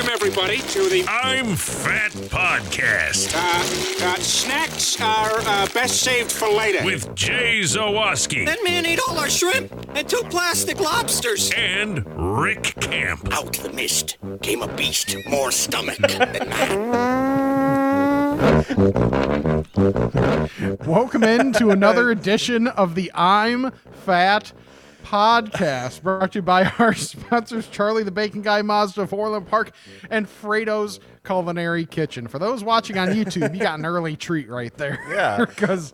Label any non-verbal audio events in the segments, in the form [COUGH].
Welcome, everybody, to the I'm Fat Podcast uh, uh, snacks are uh, best saved for later. with Jay Zawaski That man ate all our shrimp and two plastic lobsters. and Rick Kamp. Out the mist came a beast more stomach than man. Welcome into another edition of the I'm Fat podcast, brought to you by [LAUGHS] our sponsors, Charlie the Bacon Guy, Mazda of Orland Park, and Fredo's Culinary Kitchen. For those watching on YouTube, you got an early treat right there. [LAUGHS] Yeah. because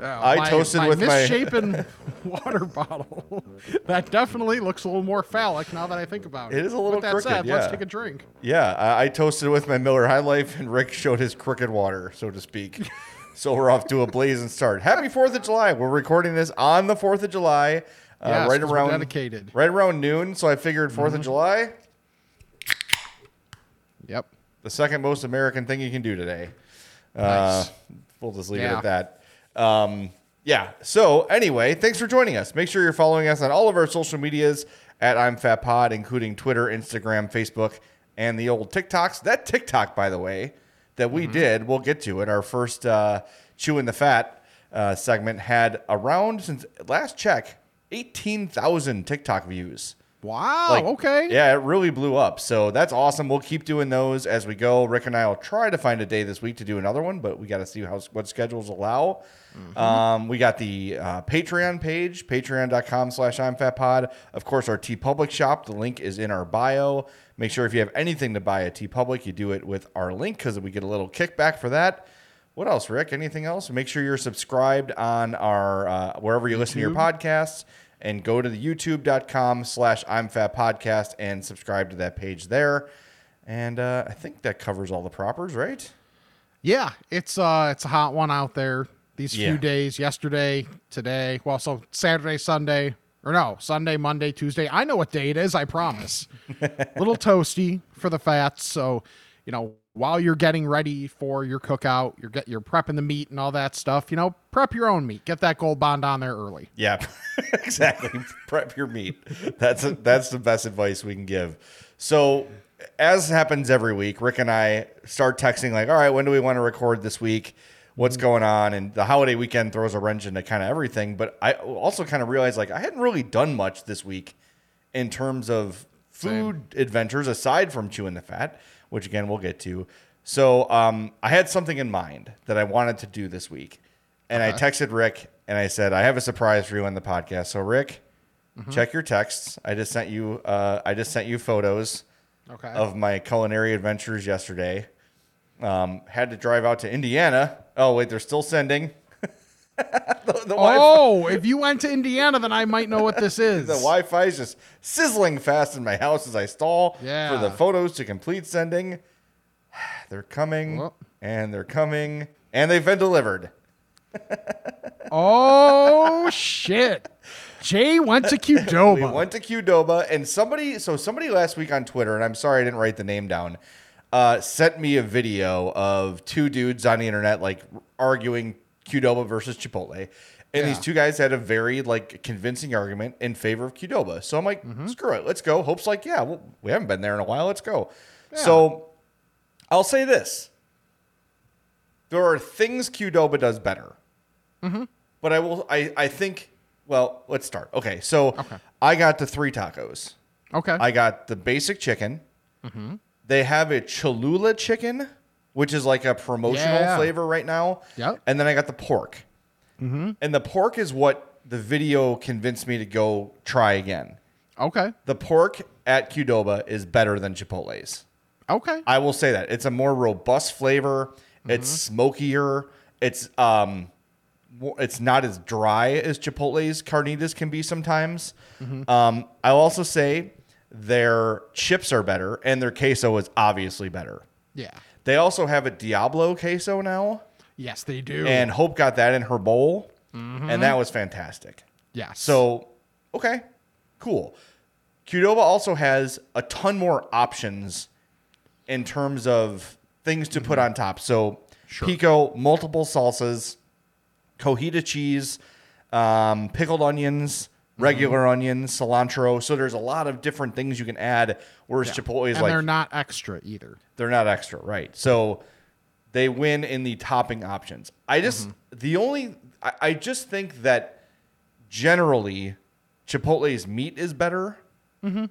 uh, I toasted with my- misshapen [LAUGHS] water bottle. that definitely looks a little more phallic now that I think about it. It is a little With that crooked, said, let's take a drink. Yeah, I, I toasted with my Miller High Life, and Rick showed his crooked water, so to speak. so we're off to a blazing start. Happy Fourth of July! We're recording this on the Fourth of July, uh, Yes, right around dedicated. right around noon. So I figured 4th of July, Yep. the second most American thing you can do today. Nice. Uh, we'll just leave Yeah. it at that. Um, yeah. So anyway, thanks for joining us. Make sure you're following us on all of our social medias at I'm Fat Pod, including Twitter, Instagram, Facebook, and the old TikToks. That TikTok, by the way, that we did, we'll get to it. Our first uh, chewing the fat uh, segment had around since last check 18,000 TikTok views. Wow. Like, okay. Yeah, it really blew up. So that's awesome. We'll keep doing those as we go. Rick and I will try to find a day this week to do another one, but we got to see how what schedules allow. Um, we got the uh, Patreon page, patreon.com slash I'm Fat Pod. Of course, our TeePublic shop. The link is in our bio. Make sure if you have anything to buy at TeePublic, you do it with our link because we get a little kickback for that. What else, Rick? Anything else? Make sure you're subscribed on our uh, wherever you listen to your podcasts and go to the youtube.com slash I'm Fat Podcast and subscribe to that page there. And uh, I think that covers all the propers, right? Yeah, it's uh it's a hot one out there these Yeah. few days. Yesterday, today, well, so Saturday, Sunday, or no, Sunday, Monday, Tuesday. I know what day it is. I promise. [LAUGHS] Little toasty for the fats. So, you know, while you're getting ready for your cookout, you're get you're prepping the meat and all that stuff. You know, prep your own meat. Get that gold bond on there early. Yeah, [LAUGHS] exactly. Prep your meat. That's that's the best advice we can give. So, as happens every week, Rick and I start texting like, "All right, when do we want to record this week? What's mm-hmm. going on?" And the holiday weekend throws a wrench into kind of everything. But I also kind of realized like I hadn't really done much this week in terms of food adventures aside from chewing the fat, which again we'll get to. So, um, I had something in mind that I wanted to do this week, and I texted Rick and I said, "I have a surprise for you on the podcast." So, Rick, check your texts. I just sent you. Uh, I just sent you photos Okay. of my culinary adventures yesterday. Um, had to drive out to Indiana. Oh wait, they're still sending. [LAUGHS] the, the oh, if you went to Indiana, then I might know what this [LAUGHS] is. the Wi-Fi is just sizzling fast in my house as I stall for the photos to complete sending. [SIGHS] They're coming Well. and they're coming and they've been delivered. [LAUGHS] oh shit. Jay went to Qdoba. We went to Qdoba, and somebody, so somebody last week on Twitter, and I'm sorry I didn't write the name down, uh, sent me a video of two dudes on the internet like arguing Qdoba versus Chipotle. And these two guys had a very like convincing argument in favor of Qdoba. So I'm like, Mm-hmm. screw it, let's go. Hope's like, yeah, well, we haven't been there in a while. Let's go. So I'll say this: there are things Qdoba does better. Mm-hmm. But I will. I I think. Well, let's start. Okay, so Okay. I got the three tacos. Okay. I got the basic chicken. Mm-hmm. They have a Cholula chicken, which is like a promotional Yeah. flavor right now. Yep. And then I got the pork. Mm-hmm. And the pork is what the video convinced me to go try again. okay. The pork at Qdoba is better than Chipotle's. Okay. I will say that it's a more robust flavor. It's smokier. It's um, it's not as dry as Chipotle's carnitas can be sometimes. Um, I'll also say their chips are better and their queso is obviously better. yeah. They also have a Diablo queso now, Yes, they do. and Hope got that in her bowl, and that was fantastic. yes. So, okay, cool. Qdoba also has a ton more options in terms of things to put on top. So, pico, multiple salsas, cojita cheese, um, pickled onions, regular onion, cilantro. So there's a lot of different things you can add. Whereas Chipotle is and like they're not extra either. they're not extra, right? So they win in the topping options. I just mm-hmm. the only I, I just think that generally Chipotle's meat is better mm-hmm.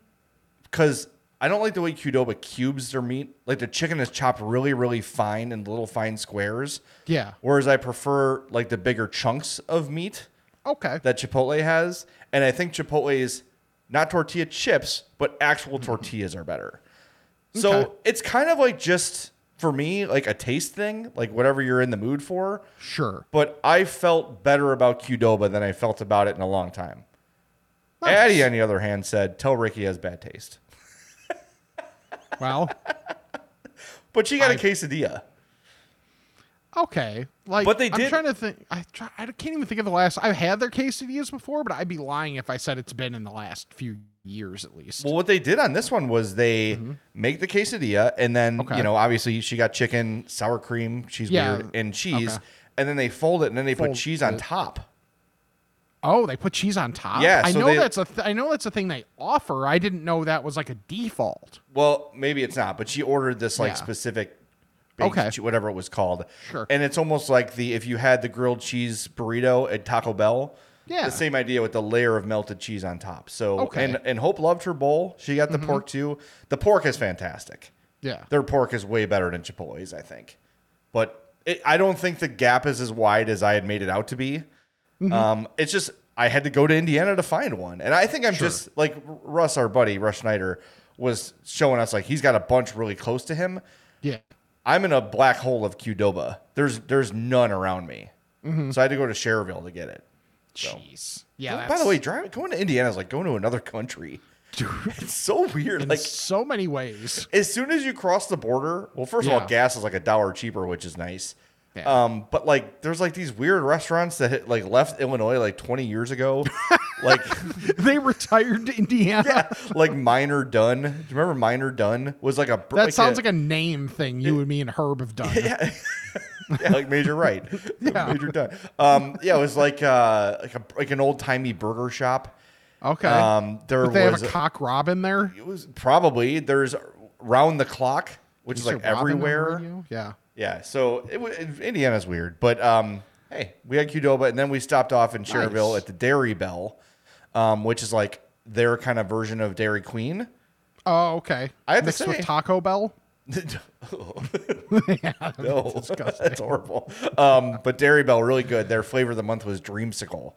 because I don't like the way Qdoba cubes their meat. Like the chicken is chopped really, really fine in little fine squares. Yeah. Whereas I prefer like the bigger chunks of meat Okay. that Chipotle has, and I think Chipotle's not tortilla chips, but actual tortillas are better. So Okay. it's kind of like just for me, like a taste thing, like whatever you're in the mood for. sure. But I felt better about Qdoba than I felt about it in a long time. Nice. Addie, on the other hand, said, "Tell Ricky has bad taste." Well, [LAUGHS] But she got a quesadilla. Okay. Like, But they I'm trying to think. I try, I can't even think of the last. I've had their quesadillas before, but I'd be lying if I said it's been in the last few years at least. Well, what they did on this one was they make the quesadilla, and then Mm-hmm. Okay. you know, obviously she got chicken, sour cream, she's Yeah. weird, and cheese, Okay. and then they fold it, and then they put cheese on it. top. oh, they put cheese on top. Yeah, I so know they- that's a. Th- I know that's a thing they offer. I didn't know that was like a default. Well, maybe it's not, but she ordered this like Yeah. specific, Okay. che- whatever it was called. Sure. And it's almost like the if you had the grilled cheese burrito at Taco Bell. Yeah. The same idea with the layer of melted cheese on top. So Okay. Mm-hmm. and and Hope loved her bowl. She got the pork too. The pork is fantastic. Yeah. Their pork is way better than Chipotle's, I think. But it, I don't think the gap is as wide as I had made it out to be. Mm-hmm. Um, it's just I had to go to Indiana to find one, and I think I'm just like Russ, our buddy Russ Schneider, was showing us like he's got a bunch really close to him. Yeah. I'm in a black hole of Qdoba. There's there's none around me, Mm-hmm. so I had to go to Schererville to get it. Jeez. Yeah. By the way, driving going to Indiana is like going to another country. Dude, [LAUGHS] It's so weird. in Like so many ways. as soon as you cross the border, well, first of all, gas is like a dollar cheaper, which is nice. Yeah. Um, but like, there's like these weird restaurants that hit, like left Illinois like 20 years ago, [LAUGHS] like [LAUGHS] they retired to Indiana. like Miner-Dunn. Do you remember Miner-Dunn was like a That sounds like a name thing you and me and Herb have done. [LAUGHS] yeah, yeah, like Major Right, Yeah. Major Dunn. Um, yeah, it was like uh like a like an old timey burger shop. Okay. Um, there But they was have a cock robin there. it was probably there's round the clock, which is You like said Robin on the everywhere. Yeah. Yeah, so it, wa- Indiana's weird, but um, hey, we had Qdoba, and then we stopped off in Schererville Nice. at the Dairy Belle, um, which is like their kind of version of Dairy Queen. Oh, okay. I have to Mixed say- with Taco Bell. [LAUGHS] [LAUGHS] no, that's horrible. Um, but Dairy Belle really good. Their flavor of the month was Dreamsicle,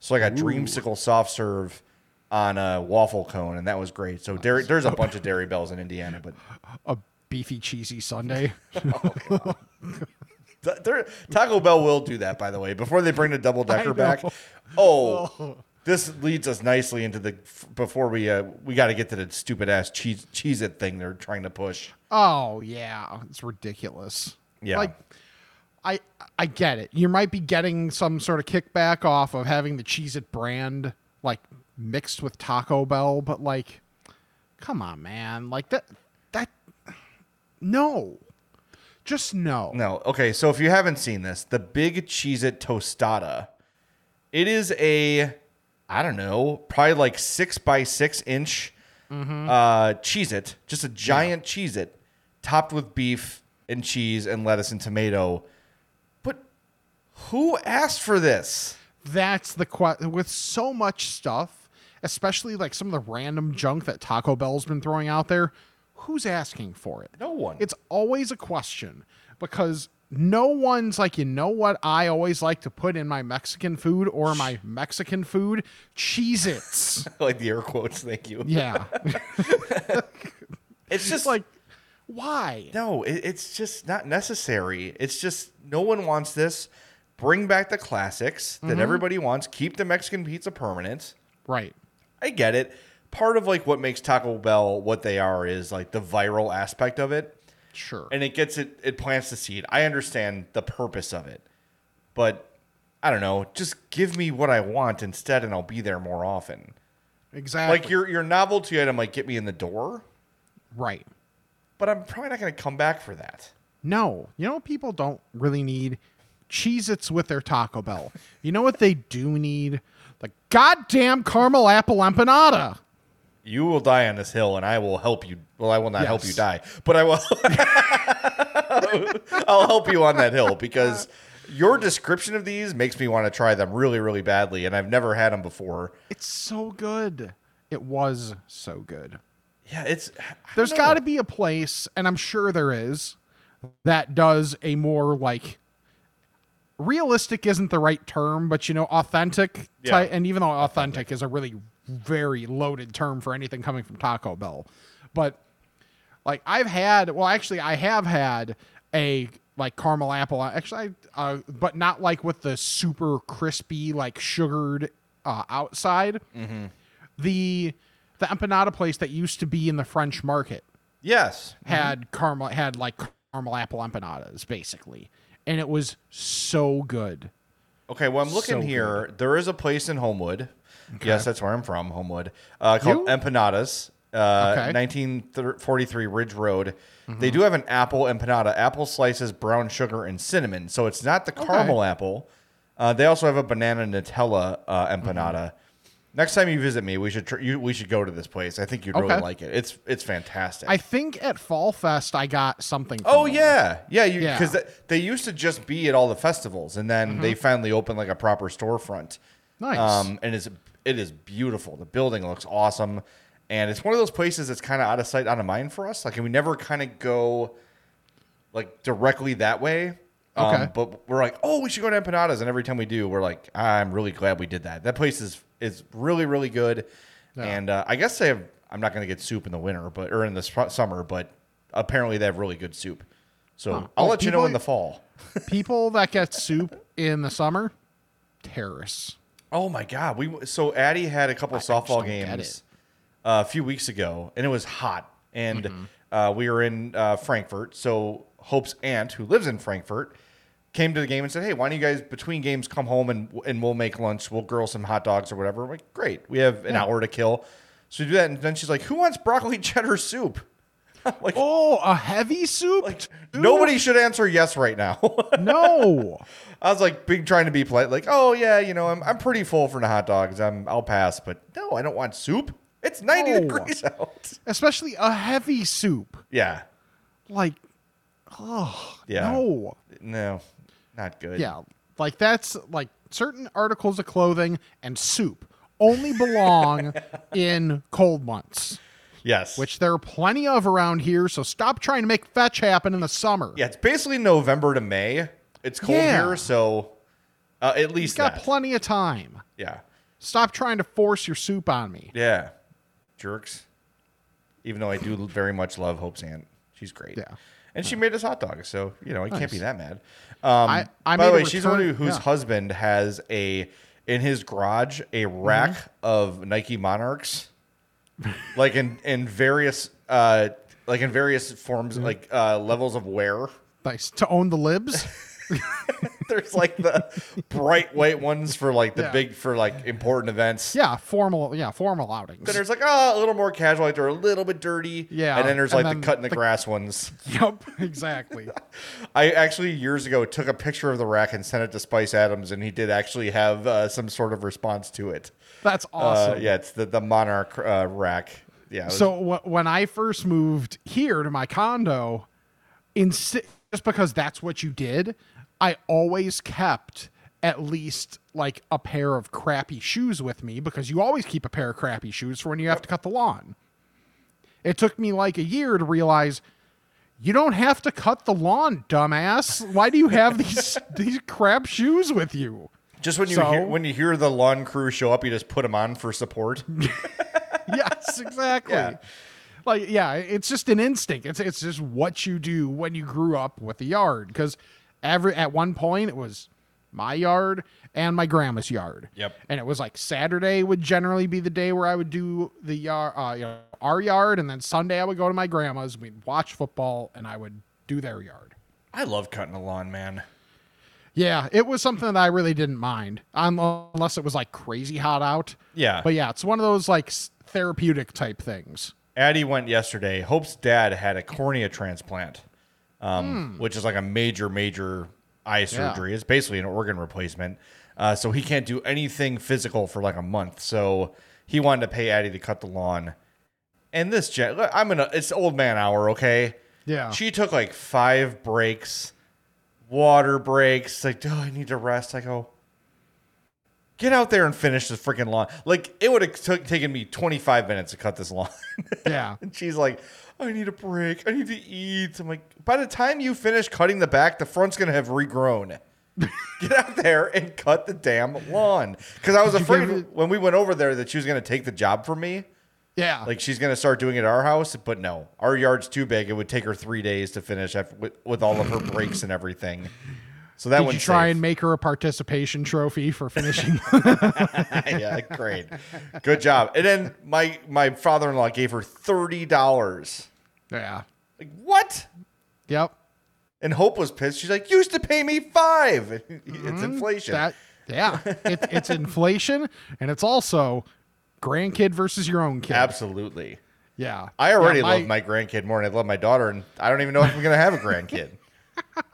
so like a Dreamsicle soft serve on a waffle cone, and that was great. So Dairy, there's a bunch of Dairy Belles in Indiana, but A beefy cheesy Sunday. [LAUGHS] [LAUGHS] They're- Taco Bell will do that, by the way, before they bring the double decker back. [LAUGHS] Oh, this leads us nicely into the before we uh, we got to get to the stupid ass cheese Cheez It thing they're trying to push. oh yeah, it's ridiculous. Yeah. Like I I get it. You might be getting some sort of kickback off of having the Cheez It brand like mixed with Taco Bell, but like come on, man. Like that no. Just no. No, okay. So if you haven't seen this, the Big Cheez It Tostada, it is a I don't know, probably like six by six inch uh, Cheez It, just a giant Cheez It, topped with beef and cheese and lettuce and tomato. But who asked for this? That's the question with so much stuff, especially like some of the random junk that Taco Bell's been throwing out there. Who's asking for it? No one. It's always a question because no one's like, you know what I always like to put in my Mexican food or my Mexican food? Cheez Its. [LAUGHS] like the air quotes. Thank you. yeah. [LAUGHS] It's just like, why? no, it, it's just not necessary. It's just no one wants this. Bring back the classics that mm-hmm. everybody wants. Keep the Mexican pizza permanent. Right. I get it. Part of like what makes Taco Bell what they are is like the viral aspect of it, Sure. and it gets it. It plants the seed. I understand the purpose of it, but I don't know. Just give me what I want instead, and I'll be there more often. exactly. Like your your novelty item might get me in the door, right. but I'm probably not going to come back for that. No, you know people don't really need? Cheez Its with their Taco Bell. You know what they do need? The goddamn caramel apple empanada. You will die on this hill, and I will help you. Well, I will not help you die, but I will. [LAUGHS] I'll help you on that hill because your description of these makes me want to try them really, really badly, and I've never had them before. It's so good. It was so good. Yeah, it's. Don't got to be a place, and I'm sure there is, that does a more like realistic isn't the right term, but you know, authentic Yeah. type. And even though authentic is a really very loaded term for anything coming from Taco Bell, but like I've had, well, actually, I have had a like caramel apple. Actually, I, uh, but not like with the super crispy, like sugared uh, outside. Mm-hmm. The the empanada place that used to be in the French Market Yes. had caramel had like caramel apple empanadas basically, and it was so good. Okay, well, I'm looking So here. There is a place in Homewood. Yes, that's where I'm from, Homewood. Uh, called You? Empanadas. Uh, Okay. 1943 Ridge Road. Mm-hmm. They do have an apple empanada, apple slices, brown sugar, and cinnamon. So it's not the caramel apple. Uh, they also have a banana Nutella uh, empanada. Mm-hmm. Next time you visit me, we should tr- you, we should go to this place. I think you'd really like it. It's it's fantastic. I think at Fall Fest I got something. From Oh them. yeah, yeah. You Yeah. because they used to just be at all the festivals, and then they finally opened like a proper storefront. Nice. Um, and it's it is beautiful. The building looks awesome, and it's one of those places that's kind of out of sight, out of mind for us. Like, and we never kind of go like directly that way. Um, Okay. but we're like, oh, we should go to empanadas, and every time we do, we're like, I'm really glad we did that. That place is is really really good, and uh, I guess they have. I'm not going to get soup in the winter, but or in the sp- summer, but apparently they have really good soup. So I'll Well, let you know in the fall. [LAUGHS] people that get soup in the summer, terrorists. Oh my god, we so Addie had a couple I softball games uh, a few weeks ago, and it was hot, and Mm-hmm. uh, we were in uh, Frankfort. So Hope's aunt, who lives in Frankfort, came to the game and said, "Hey, why don't you guys between games come home and and we'll make lunch. We'll grill some hot dogs or whatever." I'm like, "Great, we have an hour to kill." So we do that, and then she's like, "Who wants broccoli cheddar soup?" [LAUGHS] Like, Oh, a heavy soup? like nobody should answer yes right now. [LAUGHS] no. I was like, big trying to be polite, like, "Oh yeah, you know, I'm I'm pretty full from the hot dogs. I'm I'll pass, but no, I don't want soup. It's 90 No. degrees out." Especially a heavy soup. Yeah, Like, oh, Yeah. no. no, not good. Yeah. Like, that's like certain articles of clothing and soup only belong [LAUGHS] in cold months, Yes. which there are plenty of around here. So stop trying to make fetch happen in the summer. yeah, it's basically November to May. It's cold Yeah. here, so uh, at least You've Got that. plenty of time. yeah, Stop trying to force your soup on me. yeah, jerks. Even though I do very much love Hope's aunt, she's great. Yeah. and she made us hot dogs, so you know I can't be that mad. Um, I- I by the way, she's the one who, whose yeah. husband has a in his garage a rack Mm-hmm. of Nike Monarchs, like in in various uh like in various forms, like uh levels of wear. Nice. To own the libs. [LAUGHS] [LAUGHS] There's like the bright white ones for like the Yeah. big for like important events. yeah, formal. Yeah, formal outings. Then there's like oh, a little more casual, like they're a little bit dirty. Yeah, And then there's and like then the cut in the, the- grass ones. Yep, [LAUGHS] exactly. I actually years ago took a picture of the rack and sent it to Spice Adams, and he did actually have uh, some sort of response to it. That's Uh, awesome. yeah, it's the the Monarch uh, rack. Yeah. was- So wh- when I first moved here to my condo, insi- just because that's what you did, I always kept at least like a pair of crappy shoes with me because you always keep a pair of crappy shoes for when you have to cut the lawn. It took me like a year to realize you don't have to cut the lawn, dumbass. Why do you have these [LAUGHS] these crap shoes with you? Just when you so- hear when you hear the lawn crew show up, you just put them on for support. [LAUGHS] yes, exactly. Yeah. Like, yeah, it's just an instinct. It's it's just what you do when you grew up with the yard. Because every at one point it was my yard and my grandma's yard. Yep. And it was like Saturday would generally be the day where I would do the yard, uh, you know, our yard, and then Sunday I would go to my grandma's. We'd watch football, and I would do their yard. I love cutting a lawn, man. Yeah, it was something that I really didn't mind, unless it was like crazy hot out. Yeah. But yeah, it's one of those like therapeutic type things. Addie went yesterday. Hope's dad had a cornea transplant, um, Hmm. which is like a major, major eye surgery. It's basically an organ replacement. Uh, so he can't do anything physical for like a month. So he wanted to pay Addie to cut the lawn. And this I'm gonna. It's old man hour, okay? Yeah. She took like five breaks, water breaks. Like, oh, I need to rest. I go, get out there and finish this freaking lawn. Like, it would have took taken me 25 minutes to cut this lawn. [LAUGHS] Yeah. and she's like, I need a break. I need to eat. I'm like, by the time you finish cutting the back, the front's gonna have regrown. [LAUGHS] Get out there and cut the damn lawn. Because I was afraid when we went over there that she was gonna take the job from me. Yeah. Like she's gonna start doing it at our house, but no, our yard's too big. It would take her three days to finish af- with, with all of her breaks and everything. So that Did you try and make her a participation trophy for finishing? [LAUGHS] yeah, great, good job. And then my my father in law gave her thirty dollars. yeah. Like what? Yep. And Hope was pissed. She's like, "Used to pay me five. [LAUGHS] It's inflation." Mm-hmm. That yeah. It, it's [LAUGHS] inflation and it's also grandkid versus your own kid. Absolutely. Yeah. I already Yeah, love my grandkid more than I love my daughter, and I don't even know if I'm gonna have a grandkid.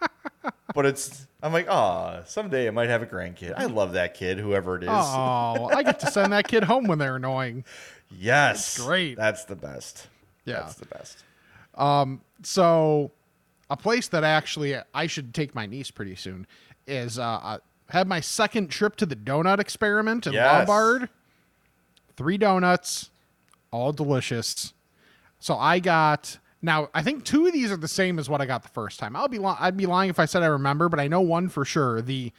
[LAUGHS] but it's I'm like, oh, someday I might have a grandkid. I love that kid, whoever it is. Oh, I get to [LAUGHS] send that kid home when they're annoying. yes, great. That's the best. Yeah. that's the best. Um, So, a place that actually I should take my niece pretty soon is uh, I had my second trip to the donut experiment in Yes. Lombard. Three donuts, all delicious. So I got now. I think two of these are the same as what I got the first time. I'll be li- I'd be lying if I said I remember, but I know one for sure. The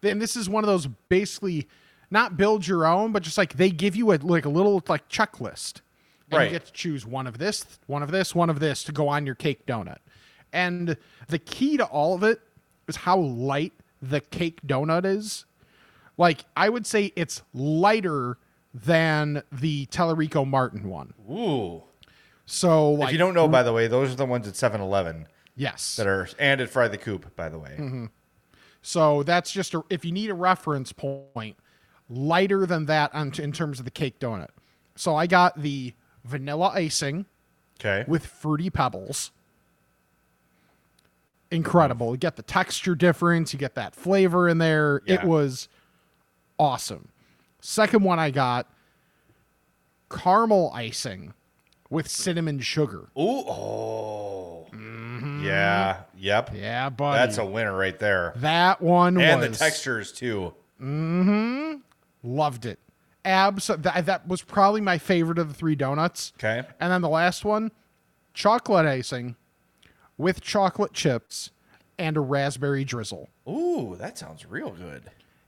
then this is one of those basically not build your own, but just like they give you a like a little like checklist. And Right. you get to choose one of this, one of this, one of this to go on your cake donut. And the key to all of it is how light the cake donut is. Like I would say it's lighter than the Tellerico Martin one. Ooh. So like if you don't know, by the way, those are the ones at 7-Eleven yes. that are and at Fry the Coop, by the way. Mm-hmm. So that's just a, if you need a reference point, lighter than that on, in terms of the cake donut. So I got the vanilla icing Okay. with fruity pebbles. Incredible. You get the texture difference, you get that flavor in there. It was awesome. Second one I got caramel icing with cinnamon sugar. Ooh. Oh. Yeah. Yep. Mm-hmm. Yeah, buddy. That's a winner right there. that one And was the textures too. Mm-hmm. Loved it. Abs that, that was probably my favorite of the three donuts. Okay. And then the last one, chocolate icing with chocolate chips and a raspberry drizzle. Ooh, that sounds real good.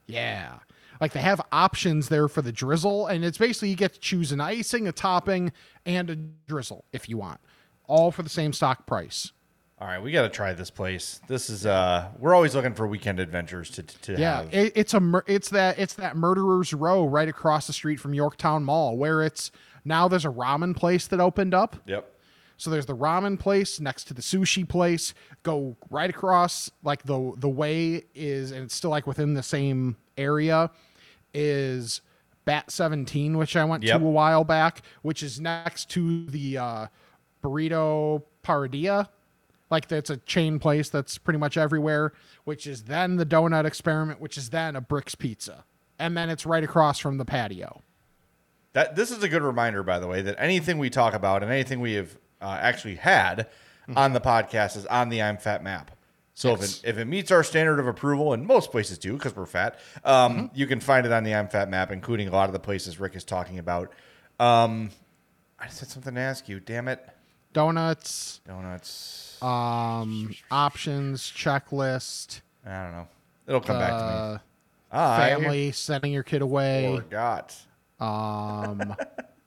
Yeah. Like they have options there for the drizzle, and it's basically you get to choose an icing, a topping, and a drizzle if you want. All for the same stock price. All right, we got to try this place. This is uh we're always looking for weekend adventures to to Yeah, have. it, it's a mur- it's that it's that murderers row right across the street from Yorktown Mall where it's now there's a ramen place that opened up. yep. So there's the ramen place next to the sushi place. Go right across, like the the way is, and it's still like within the same area, is Bat Seventeen, which I went Yep. to a while back, which is next to the uh, Burrito Paradia. Like that's a chain place that's pretty much everywhere. Which is then the Donut Experiment, which is then a Bricks Pizza, and then it's right across from the patio. That this is a good reminder, by the way, that anything we talk about and anything we have uh, actually had Mm-hmm. on the podcast is on the I'm Fat map. So if it, if it meets our standard of approval, and most places do because we're fat, um, Mm-hmm. you can find it on the I'm Fat map, including a lot of the places Rick is talking about. Um, I said something to ask you. Damn it, Donuts, donuts. um, options, checklist. I don't know. It'll come back to me. uh, I family sending your kid away. forgot. Um, [LAUGHS]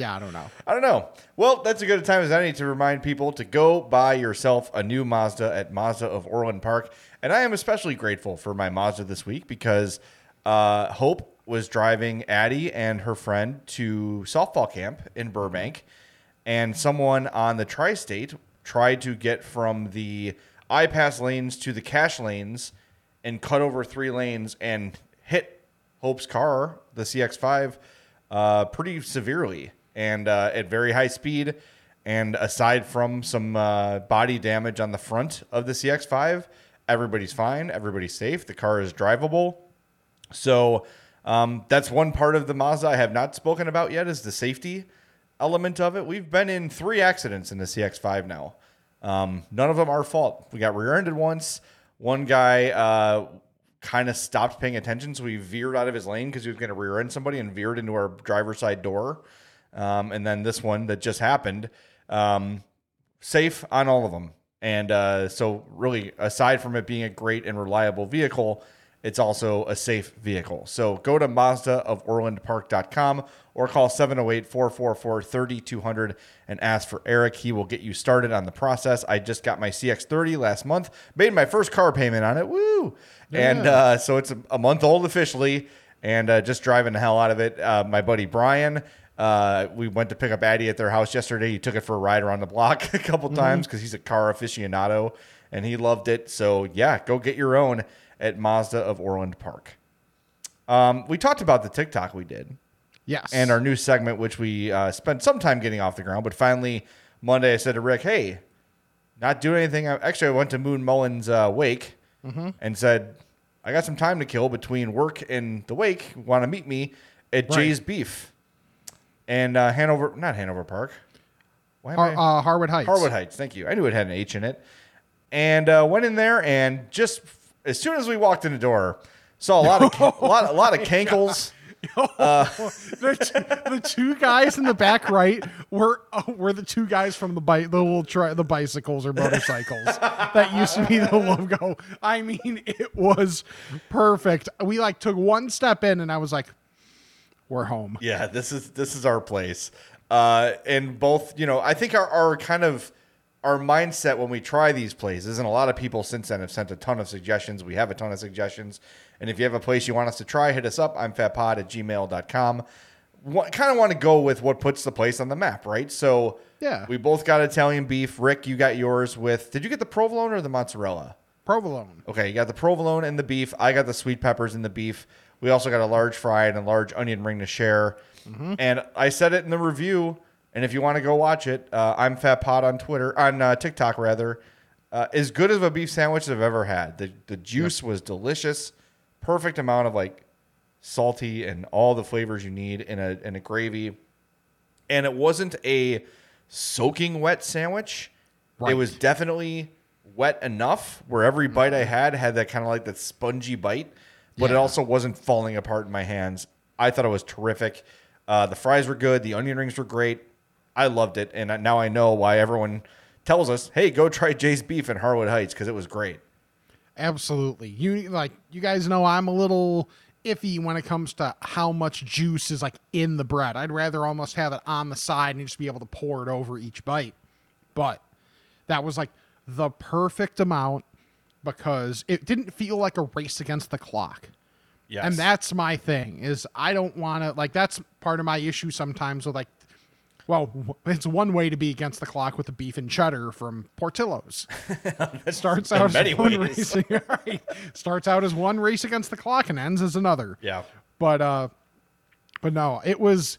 yeah, I don't know. I don't know. Well, that's a good time as any to remind people to go buy yourself a new Mazda at Mazda of Orland Park. And I am especially grateful for my Mazda this week because uh, Hope was driving Addie and her friend to softball camp in Burbank, and someone on the tri-state tried to get from the I-pass lanes to the cash lanes and cut over three lanes and hit Hope's car, the CX5, uh, pretty severely and uh, at very high speed. And aside from some uh, body damage on the front of the CX5, everybody's fine, everybody's safe, the car is drivable. So um, that's one part of the Mazda I have not spoken about yet is the safety element of it. We've been in three accidents in the CX5 now. Um, none of them our fault. We got rear-ended once. One guy uh, kind of stopped paying attention, so we veered out of his lane because he was going to rear-end somebody and veered into our driver's side door. Um, and then this one that just happened, um, safe on all of them. And uh, so, really, aside from it being a great and reliable vehicle, it's also a safe vehicle. So go to Mazda of OrlandPark.com or call 708 444 3200 and ask for Eric. He will get you started on the process. I just got my CX30 last month, made my first car payment on it. Woo! And uh, so it's a, a month old officially and uh, just driving the hell out of it. Uh, my buddy Brian. Uh, we went to pick up Addie at their house yesterday. He took it for a ride around the block [LAUGHS] a couple times because he's a car aficionado and he loved it. So, yeah, go get your own at Mazda of Orland Park. Um, we talked about the TikTok we did Yes. and our new segment, which we uh, spent some time getting off the ground. But finally, Monday, I said to Rick, "Hey, not doing anything." Actually, I went to Moon Mullen's uh, wake and said, "I got some time to kill between work and the wake. Want to meet me at Right. Jay's Beef and uh, Hanover, not Hanover Park. Why Har- I- uh, Harwood Heights. Harwood Heights. Thank you. I knew it had an H in it. And uh, went in there and just as soon as we walked in the door, saw a lot of a [LAUGHS] lot a lot of cankles. [LAUGHS] the, t- the two guys in the back right were uh, were the two guys from the bike, the little tri- the bicycles or motorcycles that used to be the logo. I mean, it was perfect. We like took one step in, and I was like, "We're home." Yeah, this is this is our place. Uh, and both, you know, I think our, our kind of our mindset when we try these places, and a lot of people since then have sent a ton of suggestions. We have a ton of suggestions. And if you have a place you want us to try, hit us up. I'm fatpod at gmail.com. What, kind of want to go with what puts the place on the map, right? So Yeah. we both got Italian beef. Rick, you got yours with, did you get the provolone or the mozzarella? Provolone. Okay, you got the provolone and the beef. I got the sweet peppers and the beef. We also got a large fry and a large onion ring to share. And I said it in the review. And if you want to go watch it, uh, I'm Fat Pod on Twitter, on uh, TikTok rather. Uh, as good of a beef sandwich as I've ever had. The the juice was delicious, perfect amount of like salty and all the flavors you need in a in a gravy. And it wasn't a soaking wet sandwich. It was definitely wet enough where every bite I had had that kind of like that spongy bite, but it also wasn't falling apart in my hands. I thought it was terrific. Uh, the fries were good. The onion rings were great. I loved it, and now I know why everyone tells us, "Hey, go try Jay's Beef in Harwood Heights" because it was great. Absolutely. You like you guys know I'm a little iffy when it comes to how much juice is like in the bread. I'd rather almost have it on the side and just be able to pour it over each bite. But that was like the perfect amount because it didn't feel like a race against the clock. Yes, And that's my thing is I don't want to like that's part of my issue sometimes with like well, it's one way to be against the clock with the beef and cheddar from Portillo's. [LAUGHS] It starts out as one ways. race, [LAUGHS] right. Starts out as one race against the clock and ends as another. yeah. But uh but no, it was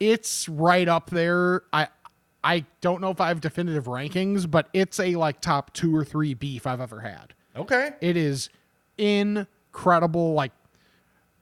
it's right up there. I I don't know if I have definitive rankings, but it's a like top 2 or 3 beef I've ever had. Okay. It is incredible. Like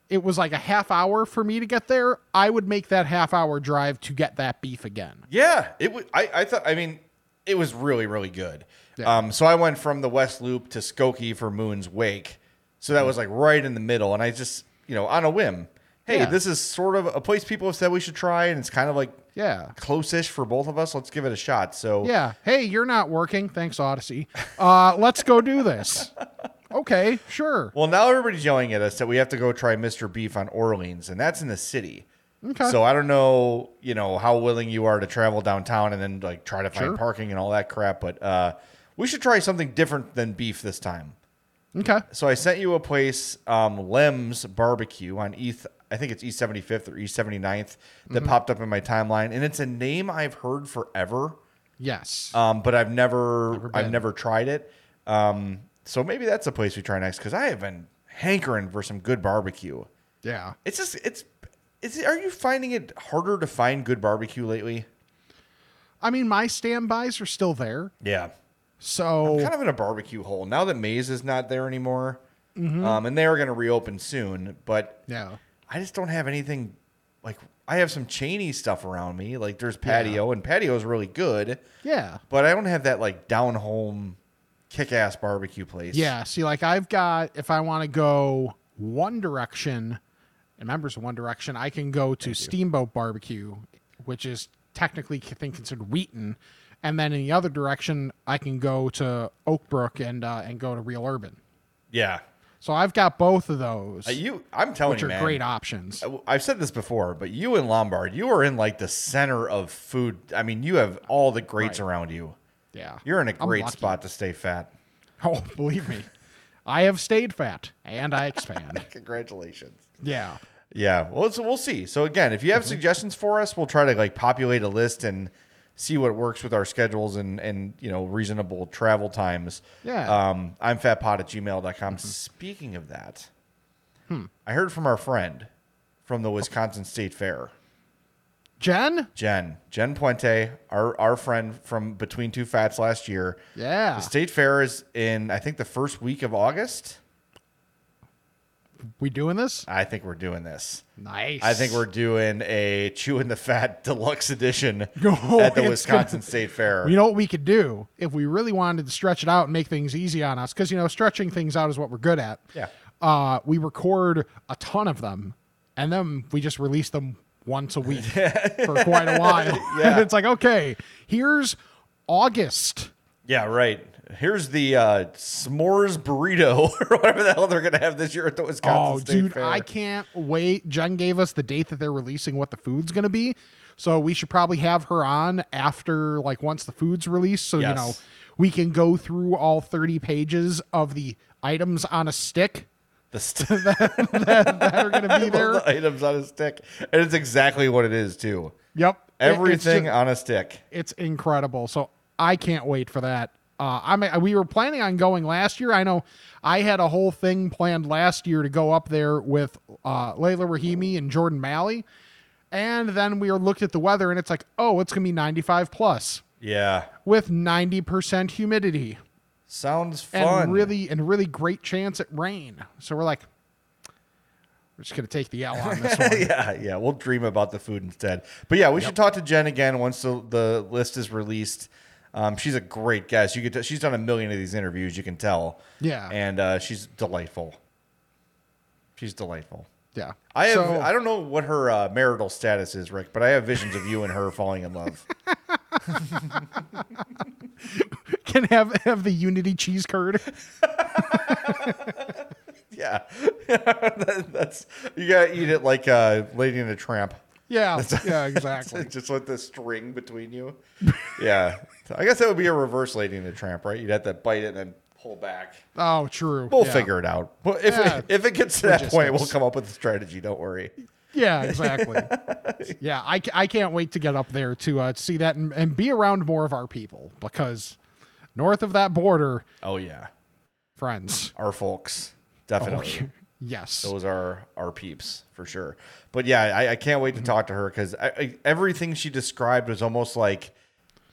it was like a half hour for me to get there. I would make that half hour drive to get that beef again. Yeah, it was. I, I thought. I mean, it was really, really good. Yeah. Um, so I went from the West Loop to Skokie for Moon's Wake. So that was like right in the middle, and I just, you know, on a whim. Hey, Yeah. this is sort of a place people have said we should try, and it's kind of like Yeah. close-ish for both of us. Let's give it a shot. So Yeah. Hey, you're not working. Thanks, Audacy. Uh, let's go do this. [LAUGHS] Okay, sure. Well, now everybody's yelling at us that we have to go try Mr. Beef on Orleans, and that's in the city. Okay. So I don't know, you know, how willing you are to travel downtown and then like try to find Sure. parking and all that crap, but uh, we should try something different than beef this time. Okay. So I sent you a place, um, Lem's Barbecue on East. I think it's East 75th or East 79th that Mm-hmm. popped up in my timeline, and it's a name I've heard forever, Yes. um, but I've never, I've never tried it. Um, so maybe that's a place we try next because I have been hankering for some good barbecue. yeah. It's just it's. Is it, are you finding it harder to find good barbecue lately? I mean, my standbys are still there. Yeah. So kind of in a barbecue hole now that Maze is not there anymore, Mm-hmm. um, and they are going to reopen soon. But yeah, I just don't have anything like I have some Cheney stuff around me. Like there's patio, and patio is really good, yeah, but I don't have that like down home kick ass barbecue place. yeah. See, like I've got if I want to go one direction, and members of One Direction, I can go to Steamboat Barbecue, which is technically I think considered Wheaton, and then in the other direction, I can go to Oakbrook and uh, and go to Real Urban. yeah. So I've got both of those, Uh, you, I'm telling you. which you, are man, great options. I- I've said this before, but you and Lombard, you are in like the center of food. I mean, you have all the greats Right. around you. Yeah, You're in a great spot to stay fat. [LAUGHS] Oh, believe me, I have stayed fat and I expand. [LAUGHS] Congratulations. yeah. Yeah, well, so we'll see. So again, if you Mm-hmm. have suggestions for us, we'll try to like populate a list and see what works with our schedules and and you know reasonable travel times. Yeah. Um, I'm fatpod at gmail.com. Speaking of that, Hmm. I heard from our friend from the Wisconsin State Fair, Jen? Jen, Jen Puente, our our friend from Between Two Fats last year. Yeah. The State Fair is in I think the first week of August. We doing this? I think we're doing this. Nice. I think we're doing a chewing the fat [LAUGHS] deluxe edition [LAUGHS] Oh, at the Wisconsin gonna- State Fair. You know what we could do if we really wanted to stretch it out and make things easy on us? Because you know, stretching things out is what we're good at. Yeah. Uh, we record a ton of them, and then we just release them once a week [LAUGHS] for quite a while. Yeah. and it's like, okay, here's August. yeah, right. Here's the uh, s'mores burrito [LAUGHS] or whatever the hell they're gonna have this year at the Wisconsin Oh, State dude, Fair. I can't wait. Jen gave us the date that they're releasing what the food's going to be. So we should probably have her on after, like, once the food's released. So, you know, we can go through all 30 pages of the items on a stick the, st- [LAUGHS] that are going to be [LAUGHS] there. the items on a stick, and it's exactly what it is too. Yep. Everything ju- on a stick. It's incredible. So I can't wait for that. Uh, I mean, we were planning on going last year. I know I had a whole thing planned last year to go up there with uh, Leila Rahimi and Jordan Malley, and then we looked at the weather, and it's like, oh, it's gonna be 95 plus Yeah, with 90% humidity sounds fun. and really and really great chance at rain. So we're like, we're just gonna take the L on this [LAUGHS] one. yeah, yeah. We'll dream about the food instead. But yeah, we should talk to Jen again once the, the list is released. Um, she's a great guest. You could t- she's done a million of these interviews. You can tell. Yeah. and uh, she's delightful. She's delightful. Yeah. I have. So- I don't know what her uh, marital status is, Rick, but I have visions of you and her falling in love. [LAUGHS] can have have the Unity cheese curd. [LAUGHS] yeah, [LAUGHS] That- that's you gotta eat it like uh, Lady and a Tramp. Yeah, yeah, exactly. Just with the string between you. yeah, I guess that would be a reverse Lady and a Tramp, right? You'd have to bite it and then pull back. Oh, true. We'll yeah. figure it out. Well, if Yeah. it, if it gets to that point, we'll come up with a strategy. Don't worry. Yeah, exactly. [LAUGHS] yeah, I, I can't wait to get up there to uh, see that and, and be around more of our people because north of that border, Oh yeah, friends. our folks definitely. [LAUGHS] Yes. Those are our peeps for sure. But yeah, I, I can't wait to talk to her because I, I, everything she described was almost like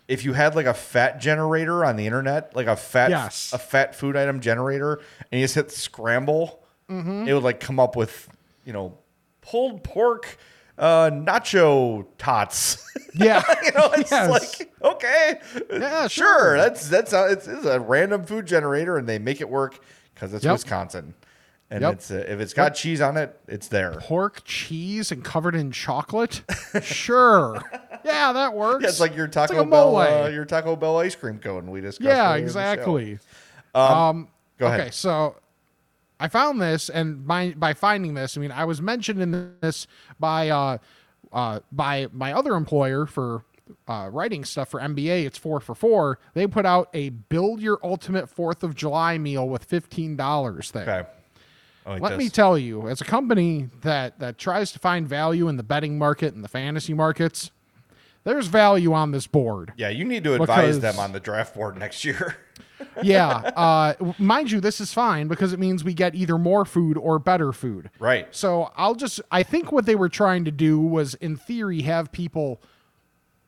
if you had like a fat generator on the internet, like a fat Yes. a fat food item generator, and you just hit scramble, it would like come up with you know pulled pork uh, nacho tots. [LAUGHS] yeah. [LAUGHS] you know, it's Yes. like okay, Yeah, sure. sure. That's that's a, it's, it's a random food generator, and they make it work because it's Yep. Wisconsin, and Yep. it's uh, if it's got cheese on it, it's there. Pork, cheese, and covered in chocolate? sure. [LAUGHS] Yeah, that works. Yeah, it's like your Taco like Bell, uh, your Taco Bell ice cream cone we discussed. yeah, earlier in the show. exactly. Um, go ahead. Okay, so I found this, and by by finding this, I mean I was mentioned in this by uh, uh, by my other employer for uh, writing stuff for MBA. It's four for four. They put out a build your ultimate Fourth of July meal with fifteen dollars thing. Okay. Like Let me tell you, as a company that that tries to find value in the betting market and the fantasy markets, there's value on this board. yeah, you need to advise because- them on the draft board next year. [LAUGHS] yeah. [LAUGHS] Uh, mind you, this is fine because it means we get either more food or better food. right. So I'll just, I think what they were trying to do was, in theory, have people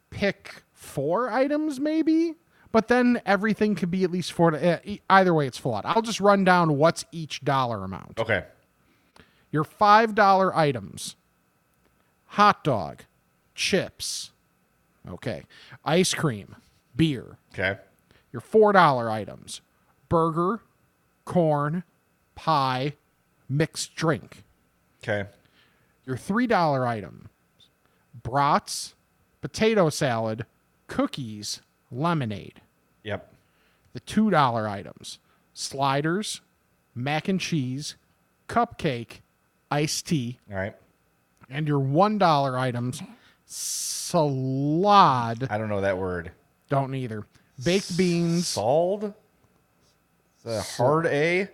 pick four items maybe, but then everything could be at least four. To, uh, e- either way, it's full out. I'll just run down what's each dollar amount. Okay. Your five dollar items: hot dog, chips, okay, ice cream, beer. Okay. Your four dollar items: burger, corn, pie, mixed drink. Okay. Your three dollar item: brats, potato salad, cookies, lemonade. Yep. The two dollar items: sliders, mac and cheese, cupcake, iced tea. All right. And your one dollar items: salad. I don't know that word. Don't either. Baked beans. Sald? The hard A?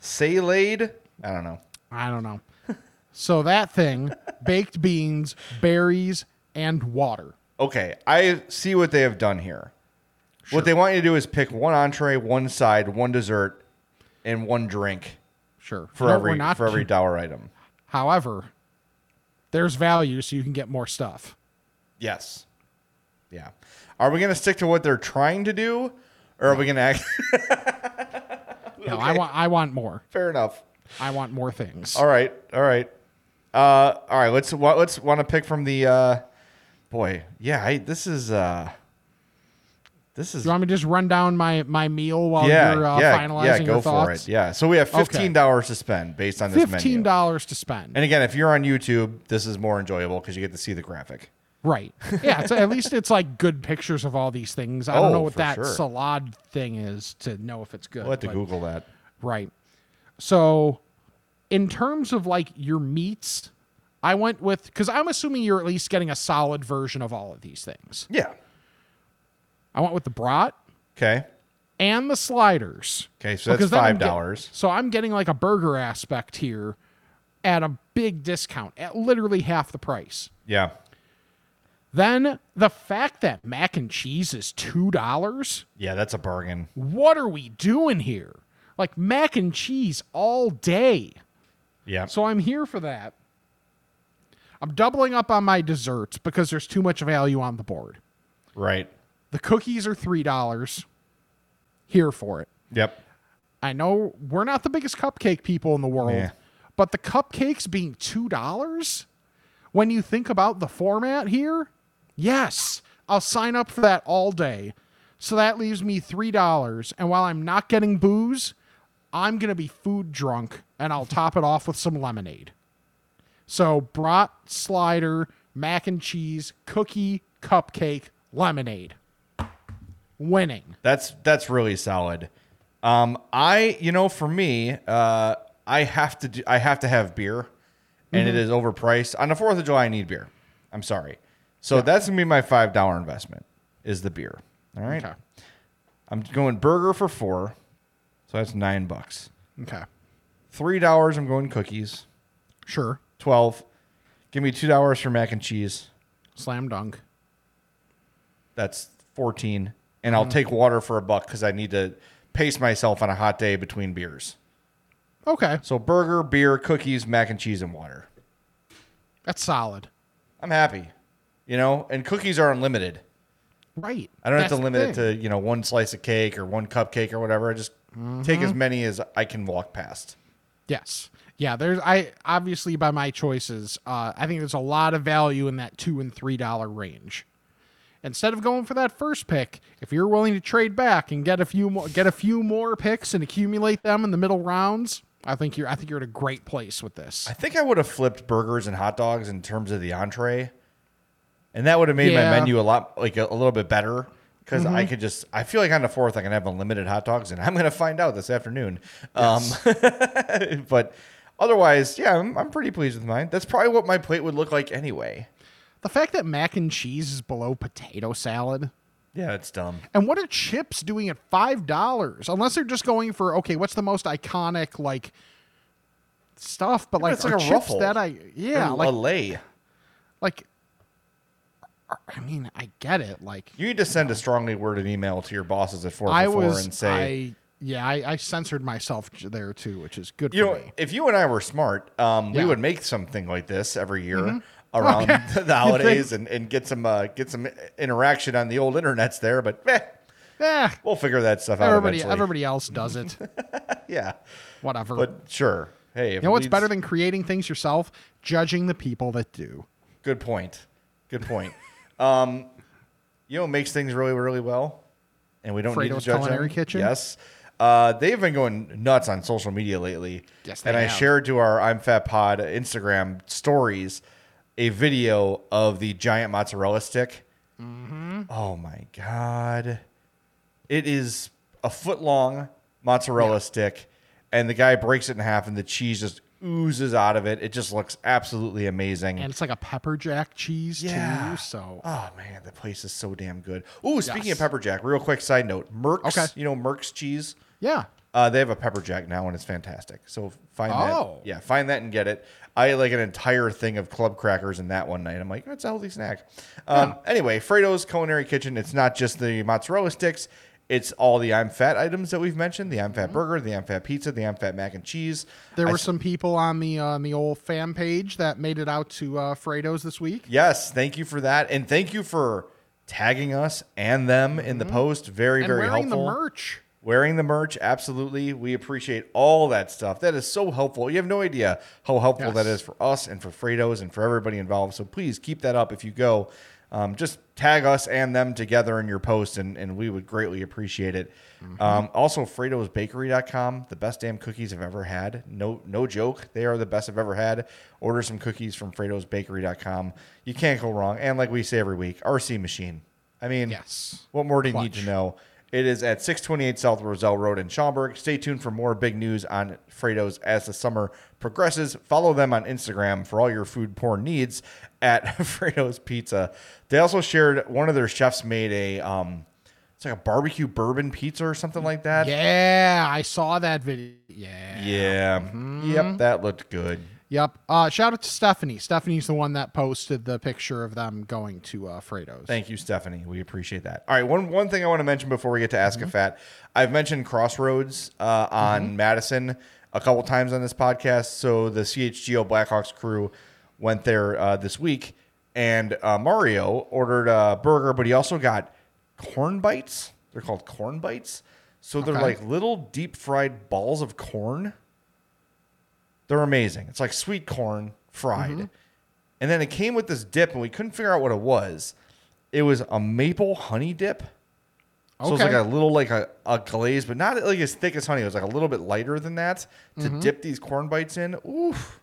Salade? I don't know. I don't know. [LAUGHS] So that thing, baked beans, berries, and water. Okay, I see what they have done here. What they want you to do is pick one entree, one side, one dessert, and one drink Sure. for No, every for every dollar item. However, there's value, so you can get more stuff. Yes. Yeah. Are we going to stick to what they're trying to do, or are we going to act? [LAUGHS] [LAUGHS] No, I want I want more. Fair enough. I want more things. All right. All right. Uh, all right. Let's let's want to pick from the. Uh, boy, yeah. I, this is. Uh, this is. Do you want me to just run down my my meal while yeah, you're uh, yeah, finalizing yeah. your Go thoughts? for it. Yeah. So we have fifteen dollars to spend based on this Fifteen dollars to spend. And again, if you're on YouTube, this is more enjoyable because you get to see the graphic. Right. Yeah. It's, at least it's like good pictures of all these things. I don't Oh, know what that sure. salad thing is to know if it's good. We'll have to but- Google that. Right. So, in terms of like your meats, I went with because I'm assuming you're at least getting a solid version of all of these things. Yeah. I went with the brat Okay. and the sliders. Okay. So that's Because then I'm five get- dollars. so I'm getting like a burger aspect here at a big discount at literally half the price. Yeah. Then the fact that mac and cheese is two dollars. Yeah. That's a bargain. What are we doing here? Like mac and cheese all day. Yeah. So I'm here for that. I'm doubling up on my desserts because there's too much value on the board. right. The cookies are $3. Here for it. Yep. I know we're not the biggest cupcake people in the world, Yeah. but the cupcakes being $2 when you think about the format here, yes, I'll sign up for that all day. So that leaves me $3. And while I'm not getting booze, I'm going to be food drunk and I'll top it off with some lemonade. So, brat, slider, mac and cheese, cookie, cupcake, lemonade. Winning. That's that's really solid. Um, I you know for me, uh, I have to do, I have to have beer, and Mm-hmm. it is overpriced. On the Fourth of July, I need beer. I'm sorry. So that's gonna be my five dollar investment. Is the beer? All right. Okay. I'm going burger for four, so that's nine bucks. Okay. Three dollars. I'm going cookies. Sure. Twelve. Give me two dollars for mac and cheese. Slam dunk. That's fourteen. And I'll take water for a buck because I need to pace myself on a hot day between beers. Okay. So burger, beer, cookies, mac and cheese, and water. That's solid. I'm happy. You know, and cookies are unlimited. Right. I don't have to limit it to, you know, one slice of cake or one cupcake or whatever. I just take Mm-hmm. as many as I can walk past. Yes. Yeah, there's I obviously by my choices, uh, I think there's a lot of value in that two and three dollar range. Instead of going for that first pick, if you're willing to trade back and get a few more get a few more picks and accumulate them in the middle rounds, I think you're I think you're in a great place with this. I think I would have flipped burgers and hot dogs in terms of the entree. And that would have made Yeah. Mm-hmm. my menu a lot like a, a little bit better because I could just I feel like on the fourth I can have unlimited hot dogs and I'm gonna find out this afternoon. Um, [LAUGHS] but otherwise, yeah, I'm, I'm pretty pleased with mine. That's probably what my plate would look like anyway. The fact that mac and cheese is below potato salad. Yeah, it's dumb. And what are chips doing at five dollars? Unless they're just going for okay, what's the most iconic like stuff? But like, it's like are a chips ruffle. that I yeah a, like a lay. like. I mean, I get it. Like You need to send a strongly worded email to your bosses at four I was, and say, I yeah, I, I censored myself there too, which is good you for know, me. if you and I were smart, um, we would make something like this every year around [LAUGHS] the [LAUGHS] holidays and, and get some uh, get some interaction on the old internets there. But eh, Eh, We'll figure that stuff out. everybody, eventually. everybody else does it. [LAUGHS] Yeah, Whatever. but sure. Hey, if you know what's leads- better than creating things yourself? Judging the people that do. Good point. Good point. um, you know, what makes things really, really well, and we don't need to judge Culinary them. Kitchen? Yes, uh, they've been going nuts on social media lately. Yes, they and I shared to our I'm Fat Pod Instagram stories a video of the giant mozzarella stick. Mm-hmm. Oh my god, it is a foot long mozzarella stick, and the guy breaks it in half, and the cheese just oozes out of it. It just looks absolutely amazing. And it's like a pepper jack cheese Yeah. too. So Oh man, the place is so damn good. Ooh, speaking Yes. of pepper jack, real quick side note: Merkts, Okay. you know Merkts cheese. yeah. Uh, they have a pepper jack now, and it's fantastic. So find Oh. that. Yeah, find that and get it. I ate like an entire thing of club crackers in that one night. I'm like, that's a healthy snack. Um, Anyway, Fredo's Culinary Kitchen. It's not just the mozzarella sticks. It's all the I'm Fat items that we've mentioned: the I'm Fat burger, the I'm Fat pizza, the I'm Fat mac and cheese. There I were s- some people on the on the old fan page that made it out to uh, Fredo's this week. Yes, thank you for that, and thank you for tagging us and them in the post. Very, Mm-hmm. and very wearing helpful. the merch. Wearing the merch, absolutely. We appreciate all that stuff. That is so helpful. You have no idea how helpful Yes. that is for us and for Fredo's and for everybody involved. So please keep that up if you go. Um, just tag us and them together in your post, and, and we would greatly appreciate it. Mm-hmm. Um, also, Fredo'sBakery.com, the best damn cookies I've ever had. No, no joke. They are the best I've ever had. Order some cookies from Fredo'sBakery.com. You can't go wrong. And like we say every week, RC Machine. I mean, Yes. what more do you need to know? It is at 628 South Roselle Road in Schaumburg. Stay tuned for more big news on Fredo's as the summer progresses. Follow them on Instagram for all your food porn needs at [LAUGHS] Fredo's Pizza. They also shared one of their chefs made a um it's like a barbecue bourbon pizza or something like that. Yeah, I saw that video. Yeah. Yeah. Mm-hmm. Yep, that looked good. Yep. Uh, shout out to Stephanie. Stephanie's the one that posted the picture of them going to uh, Fredo's. Thank you, Stephanie. We appreciate that. All right, one one thing I want to mention before we get to Ask a Fat, I've mentioned Crossroads uh, on Madison a couple times on this podcast. So the CHGO Blackhawks crew went there uh, this week, and uh, Mario ordered a burger, but he also got corn bites. They're called corn bites. So they're Okay. like little deep fried balls of corn. They're amazing. It's like sweet corn fried. And then it came with this dip, and we couldn't figure out what it was. It was a maple honey dip. So it's like a little like a, a glaze, but not like as thick as honey. It was like a little bit lighter than that to dip these corn bites in. Oof.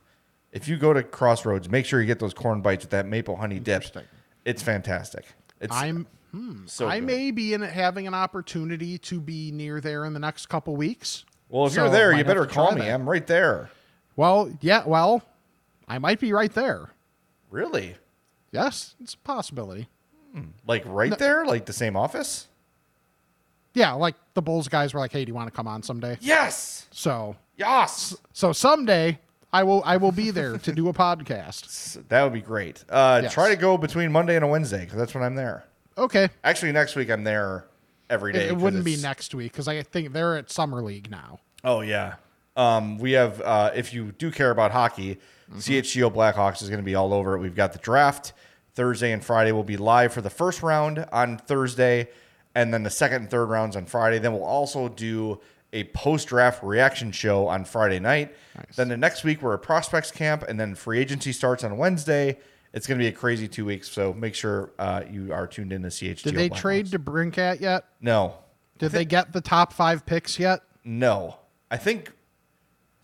If you go to Crossroads, make sure you get those corn bites with that maple honey dip. It's fantastic. It's I'm. Hmm, so I good. may be in having an opportunity to be near there in the next couple weeks. Well, if So you're there, you better call me. that. I'm right there. Well, yeah. Well, I might be right there. Really? Yes, it's a possibility. Like right there? Like the same office? Yeah, like the Bulls guys were like, "Hey, do you want to come on someday?" Yes. So, Yes. so someday I will I will be there to do a podcast. [LAUGHS] That would be great. Uh, Yes. Try to go between Monday and a Wednesday because that's when I'm there. Okay, Actually, next week I'm there every day. it, it wouldn't be next week because I think they're at summer league now. Oh yeah. Um, we have uh, if you do care about hockey, Mm-hmm. CHGO Blackhawks is going to be all over it. We've got the draft Thursday and Friday. We'll be live for the first round on Thursday, and then the second and third rounds on Friday. Then we'll also do a post draft reaction show on Friday night. Then the next week we're at prospects camp, and then free agency starts on Wednesday. It's going to be a crazy two weeks, so make sure uh, you are tuned in to CHGO. Did they Blackhawks. trade DeBrincat yet? No, Did they get the top five picks yet? No, I think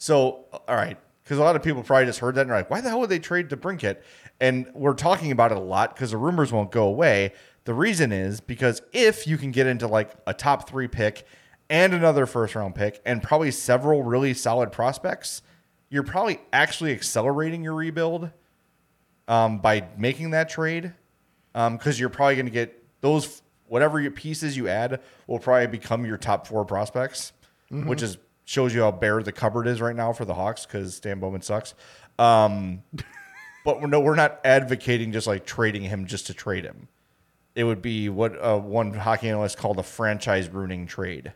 so. All right, because a lot of people probably just heard that and are like, "Why the hell would they trade DeBrincat?" And we're talking about it a lot because the rumors won't go away. The reason is because if you can get into like a top three pick and another first round pick and probably several really solid prospects, you're probably actually accelerating your rebuild um, by making that trade because you're probably going to get those whatever your pieces you add will probably become your top four prospects, which is shows you how bare the cupboard is right now for the Hawks because Stan Bowman sucks. Um, [LAUGHS] but we're, no, we're not advocating just like trading him just to trade him. It would be what uh, one hockey analyst called a franchise ruining trade.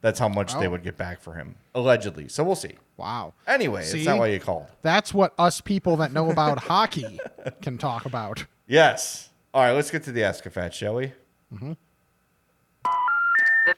That's how much they Oh. would get back for him, allegedly. So we'll see. Wow. Anyway, See? it's not why you called. That's what us people that know about hockey [LAUGHS] can talk about. Yes. All right, let's get to the Ask a Fat, shall we? The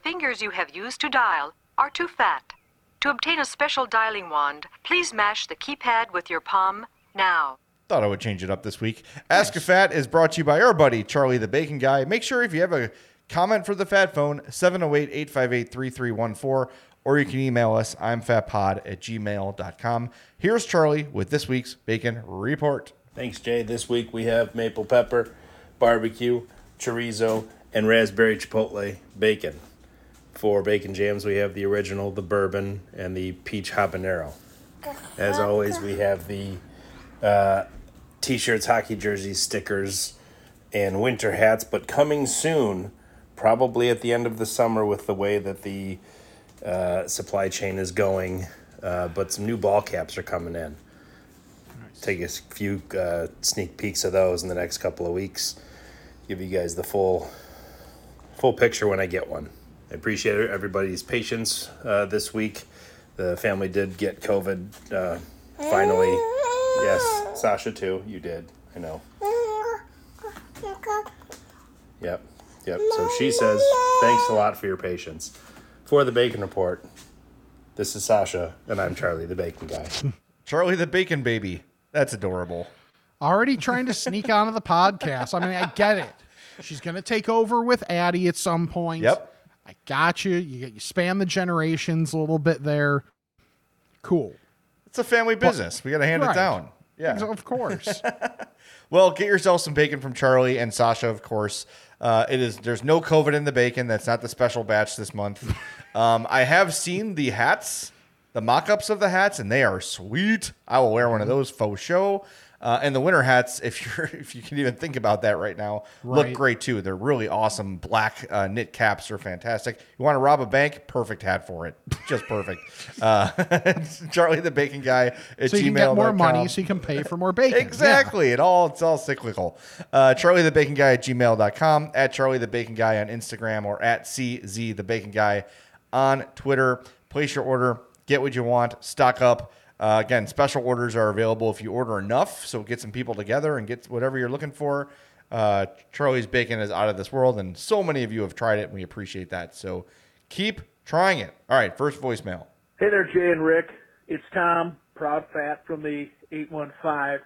fingers you have used to dial are too fat. To obtain a special dialing wand, please mash the keypad with your palm now. Thought I would change it up this week. Ask a Fat is brought to you by our buddy, Charlie the Bacon Guy. Make sure if you have a comment for the Fat Phone, 708 858 3314, or you can email us, I'm fatpod at gmail.com. Here's Charlie with this week's Bacon Report. Thanks, Jay. This week we have maple pepper, barbecue, chorizo, and raspberry chipotle bacon. For bacon jams, we have the original, the bourbon, and the peach habanero. As always, we have the uh, t shirts, hockey jerseys, stickers, and winter hats, but coming soon, probably at the end of the summer with the way that the uh, supply chain is going. Uh, but some new ball caps are coming in take a few uh, sneak peeks of those in the next couple of weeks. Give you guys the full full picture when I get one. I appreciate everybody's patience uh, this week. The family did get COVID uh, finally. Yes, Sasha too. You did. I know. Yep. Yep. So she says, thanks a lot for your patience. For the Bacon Report, this is Sasha, and I'm Charlie, the Bacon Guy. [LAUGHS] Charlie the Bacon Baby. That's adorable. Already trying to sneak onto the podcast. I mean, I get it. She's gonna take over with Addie at some point. Yep. I got you. You you span the generations a little bit there. Cool. It's a family business. We got to hand it down. Yeah. Of course. [LAUGHS] Well, get yourself some bacon from Charlie and Sasha, of course. Uh, it is there's no COVID in the bacon. That's not the special batch this month. [LAUGHS] Um, I have seen the hats, the mock-ups of the hats, and they are sweet. I will wear one of those faux show. Uh, and the winter hats, if you're [LAUGHS] if you can even think about that right now, look great too. They're really awesome. Black uh, knit caps are fantastic. You want to rob a bank? Perfect hat for it. Just perfect. [LAUGHS] Uh, [LAUGHS] Charlie the Bacon Guy at so you can get more money so you can pay for more bacon. Yeah. Exactly. It all it's all cyclical. Uh, Charlie the Bacon Guy at gmail.com, at Charlie the Bacon Guy on Instagram, or at CZ the Bacon Guy on Twitter. Place your order, get what you want, stock up. Uh, again, special orders are available if you order enough. So get some people together and get whatever you're looking for. Uh, Charlie's Bacon is out of this world, and so many of you have tried it, and we appreciate that. So keep trying it. All right, first voicemail. Hey there, Jay and Rick. It's Tom, proud fat from the 815.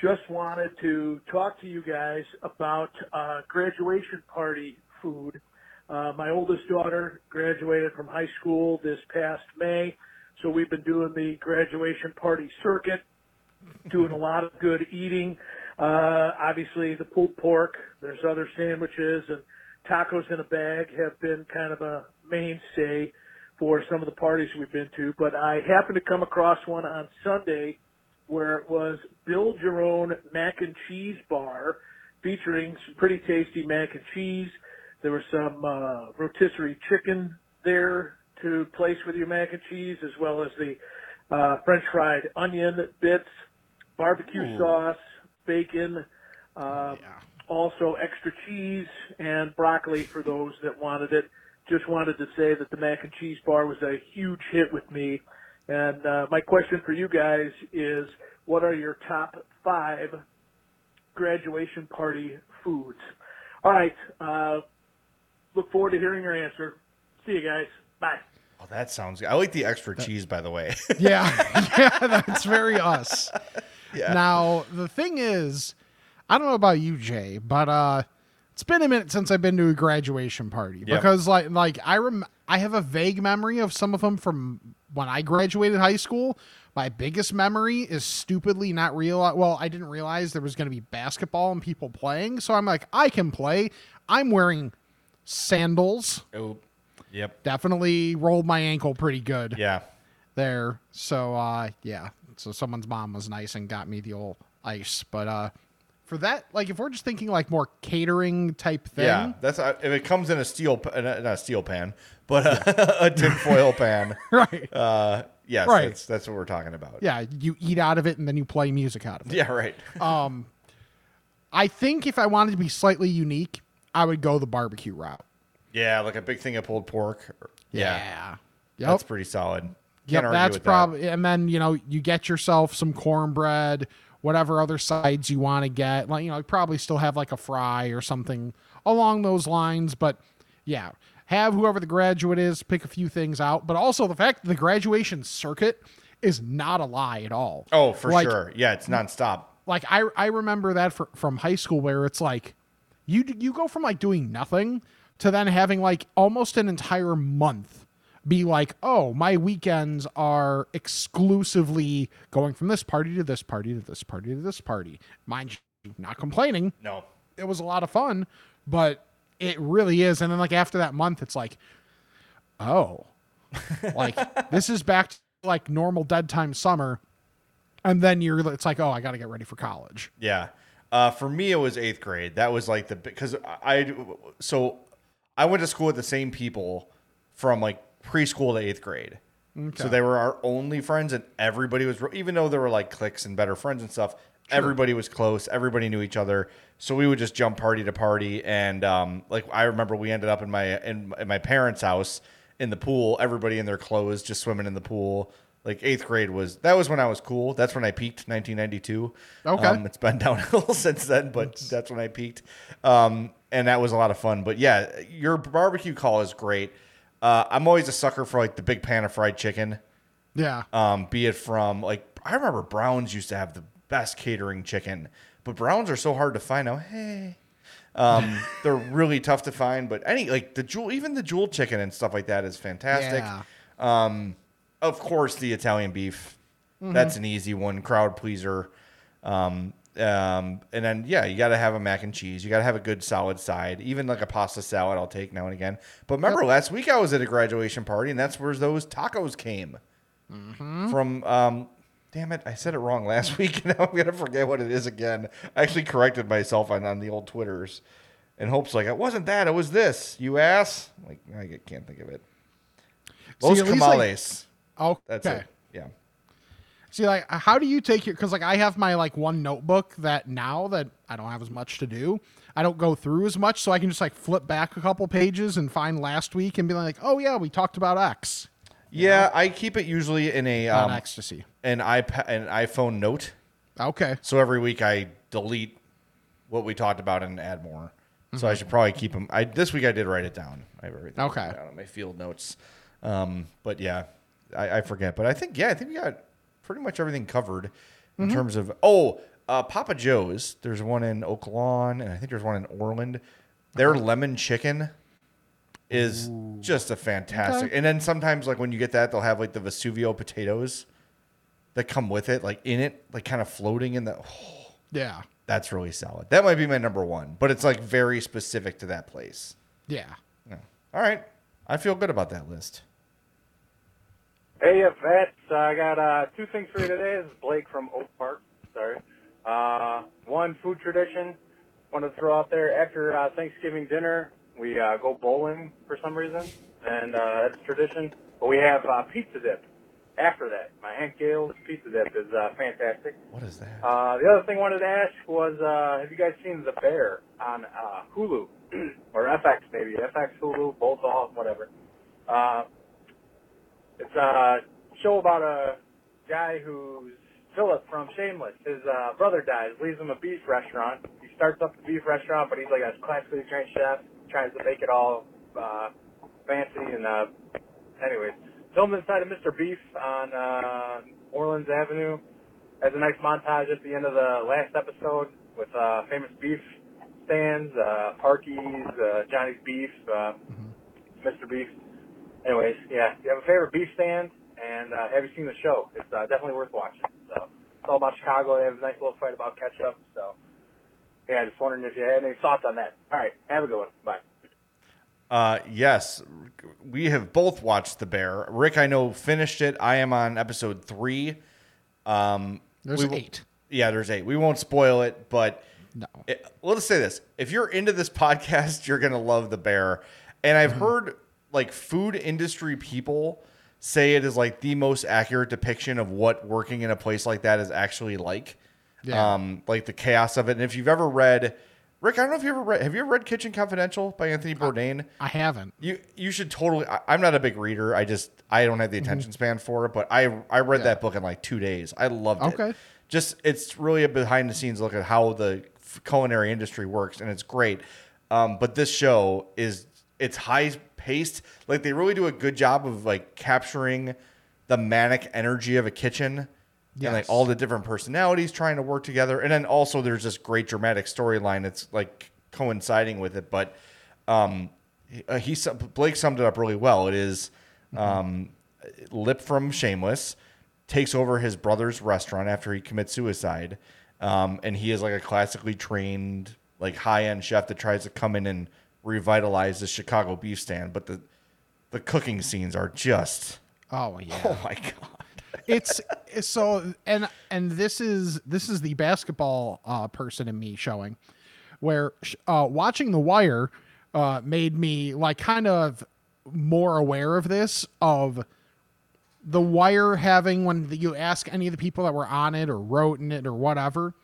Just wanted to talk to you guys about uh, graduation party food. Uh, my oldest daughter graduated from high school this past May, so we've been doing the graduation party circuit, doing a lot of good eating. Uh, obviously, the pulled pork. There's other sandwiches and tacos in a bag have been kind of a mainstay for some of the parties we've been to. But I happened to come across one on Sunday where it was build your own mac and cheese bar featuring some pretty tasty mac and cheese. There was some uh, rotisserie chicken there to place with your mac and cheese, as well as the uh, French fried onion bits, barbecue sauce, bacon, uh, also extra cheese and broccoli for those that wanted it. Just wanted to say that the mac and cheese bar was a huge hit with me. And uh, my question for you guys is, what are your top five graduation party foods? All right. Uh, look forward to hearing your answer. See you guys. Bye. Oh, that sounds good. I like the extra cheese, by the way. [LAUGHS] Yeah, yeah, that's very us. Yeah. Now the thing is, I don't know about you, Jay, but uh, it's been a minute since I've been to a graduation party Yep. because, like, like I rem- I have a vague memory of some of them from when I graduated high school. My biggest memory is stupidly not real. Well, I didn't realize there was going to be basketball and people playing, so I'm like, I can play. I'm wearing sandals. oh, yep. Definitely rolled my ankle pretty good Yeah. there. So uh yeah. So someone's mom was nice and got me the old ice. But uh for that, like if we're just thinking like more catering type thing, Yeah, that's uh, if it comes in a steel, pa- uh, not a steel pan, but a, [LAUGHS] a tinfoil pan. [LAUGHS] right. Uh, yes, Right. that's that's what we're talking about. yeah, you eat out of it and then you play music out of it. yeah, right. [LAUGHS] Um I think if I wanted to be slightly unique, I would go the barbecue route. Yeah, like a big thing of pulled pork. Yeah, Yeah. Yep. that's pretty solid. Can't argue that's with that. probably and then you know you get yourself some cornbread, whatever other sides you want to get. Like you know, you probably still have like a fry or something along those lines. But yeah, have whoever the graduate is pick a few things out, but also the fact that the graduation circuit is not a lie at all. Oh, for Like, sure. Yeah, it's nonstop. Like I I remember that for, from high school where it's like you you go from like doing nothing to then having like almost an entire month be like, "Oh, my weekends are exclusively going from this party to this party to this party to this party." Mind you, not complaining. No. It was a lot of fun, but it really is. And then like after that month, it's like, oh, [LAUGHS] like this is back to like normal dead time summer. And then you're, it's like, oh, I got to get ready for college. Yeah. Uh, for me, it was eighth grade. That was like the because I so I went to school with the same people from like preschool to eighth grade. So they were our only friends, and everybody was even though there were like cliques and better friends and stuff. Everybody was close. Everybody knew each other. So we would just jump party to party, and um, like I remember, we ended up in my in, in my parents' house in the pool. Everybody in their clothes, just swimming in the pool. Like eighth grade was that was when I was cool. That's when I peaked, 1992. Okay. Um, it's been [LAUGHS] downhill since then, but that's when I peaked. Um, and that was a lot of fun. But yeah, your barbecue call is great. Uh, I'm always a sucker for like the big pan of fried chicken. Yeah. Um, be it from like I remember Browns used to have the best catering chicken, but Browns are so hard to find now. Hey. Um, [LAUGHS] they're really tough to find, but any like the jewel, even the jewel chicken and stuff like that is fantastic. Yeah. Um, of course, the Italian beef. That's an easy one, crowd pleaser. Um, um, and then yeah, you got to have a mac and cheese. You got to have a good solid side. Even like a pasta salad, I'll take now and again. But remember, last week I was at a graduation party, and that's where those tacos came from. Um, damn it, I said it wrong last [LAUGHS] week, and now I'm gonna forget what it is again. I actually corrected myself on on the old twitters, in hopes like it wasn't that, it was this. You ass. Like I can't think of it. See, Los at least, like- Tamales. Okay. That's it. Yeah. See, like, how do you take your? Because like, I have my like one notebook that now that I don't have as much to do, I don't go through as much, so I can just like flip back a couple pages and find last week and be like, oh yeah, we talked about X Yeah, I keep it usually in a um, ecstasy. an iPad an iPhone note. Okay. So every week I delete what we talked about and add more. So I should probably keep them. I this week I did write it down. I have everything Okay. down on my field notes. Um, but yeah, I, I forget. But I think yeah, I think we got pretty much everything covered in terms of oh, uh, Papa Joe's. There's one in Oak Lawn, and I think there's one in Orland. Their lemon chicken is just a fantastic. Okay. And then sometimes like when you get that, they'll have like the Vesuvio potatoes that come with it, like in it, like kind of floating in the. Yeah. That's really solid. That might be my number one, but it's like very specific to that place. Yeah. Yeah. All right. I feel good about that list. Hey, vets. Uh, I got uh, two things for you today. This is Blake from Oak Park. Sorry. Uh, one food tradition. Want to throw out there after uh, Thanksgiving dinner, we uh, go bowling for some reason, and uh, that's tradition. But we have uh, pizza dip after that. My Aunt Gale's pizza dip is uh, fantastic. What is that? Uh, the other thing I wanted to ask was, uh, have you guys seen The Bear on uh, Hulu [CLEARS THROAT] or FX maybe? FX, Hulu, both off, whatever. Uh, it's a show about a guy who's Philip from Shameless. His uh, brother dies, leaves him a beef restaurant. He starts up the beef restaurant, but he's like a classically trained chef, tries to make it all uh, fancy. And uh, anyways, filmed inside of Mr. Beef on uh, Orleans Avenue. Has a nice montage at the end of the last episode with uh, famous beef stands, uh, Parky's, uh, Johnny's Beef, uh, Mr. Beef. Anyways, yeah, if you have a favorite beef stand and uh, have you seen the show? It's uh, definitely worth watching. So it's all about Chicago. They have a nice little fight about ketchup. So yeah, just wondering if you had any thoughts on that. All right, have a good one. Bye. Uh, yes, we have both watched The Bear. Rick, I know, finished it. I am on episode three. Um, There's we eight. Yeah, there's eight. We won't spoil it, but No. it, let's say this: if you're into this [LAUGHS] podcast, you're gonna love The Bear. And I've heard like food industry people say it is like the most accurate depiction of what working in a place like that is actually like. Yeah. Um, like the chaos of it. And if you've ever read, Rick, I don't know if you ever read. Have you ever read Kitchen Confidential by Anthony Bourdain? I haven't. You you should totally. I, I'm not a big reader. I just I don't have the attention span for it. But I I read that book in like two days. I loved it. Okay. Just it's really a behind the scenes look at how the culinary industry works, and it's great. Um, but this show is it's high paced. Like they really do a good job of like capturing the manic energy of a kitchen and like all the different personalities trying to work together. And then also there's this great dramatic storyline that's like coinciding with it. But um, he, uh, he Blake summed it up really well. It is um, Lip from Shameless takes over his brother's restaurant after he commits suicide, um, and he is like a classically trained, like high end chef that tries to come in and revitalize the Chicago beef stand. But the the cooking scenes are just Oh yeah. [LAUGHS] oh my god. it's so and and this is this is the basketball uh, person in me showing where uh, watching the wire uh, made me like kind of more aware of this of the wire having when you ask any of the people that were on it or wrote in it or whatever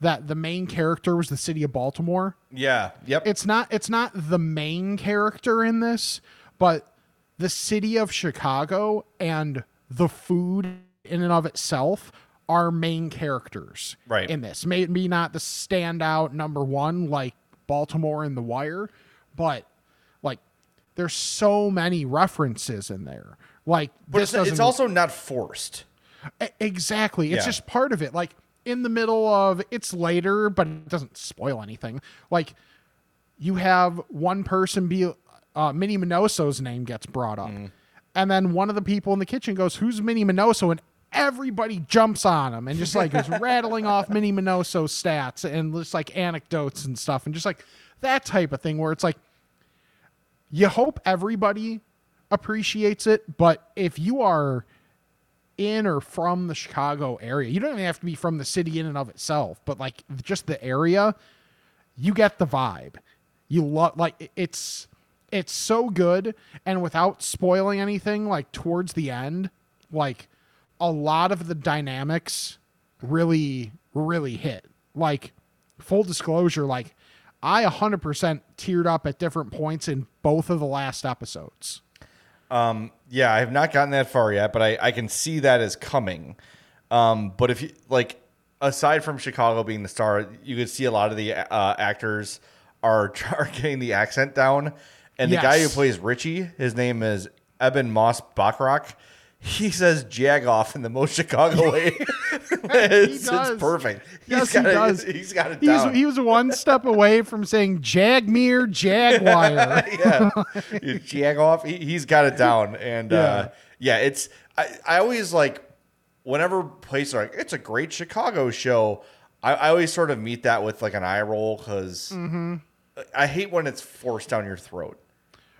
that the main character was the city of baltimore Yeah. Yep. it's not it's not the main character in this, but the city of Chicago and the food in and of itself are main characters Right. in this. Maybe not the standout number one like Baltimore and The Wire, but like there's so many references in there. Like but this it's, it's also not forced. Exactly. It's Yeah. just part of it. Like in the middle of it's later, but it doesn't spoil anything. Like you have one person be uh, Minnie Minoso's name gets brought up, and then one of the people in the kitchen goes, "Who's Minnie Minoso?" and everybody jumps on him and just like is [LAUGHS] rattling off Minnie Minoso's stats and just like anecdotes and stuff, and just like that type of thing where it's like you hope everybody appreciates it, but if you are in or from the Chicago area. You don't even have to be from the city in and of itself, but like just the area, you get the vibe. You love like it's it's so good and without spoiling anything like towards the end, like a lot of the dynamics really really hit. Like full disclosure like I 100% teared up at different points in both of the last episodes. Yeah, I have not gotten that far yet, but I, I can see that as coming. Um, but if you like, aside from Chicago being the star, you could see a lot of the uh, actors are, [LAUGHS] are getting the accent down. And the guy who plays Richie, his name is Eben Moss Bachrach. He says "jag off" in the most Chicago [LAUGHS] way. [LAUGHS] it's, it's perfect. Yes, got he does. He's got it He's, down. he was one step away from saying Jagmere Jaguar. [LAUGHS] yeah, jag off. He, he's got it down, and uh, yeah, it's. I, I always like whenever places are like it's a great Chicago show. I, I always sort of meet that with like an eye roll because Mm-hmm. I hate when it's forced down your throat.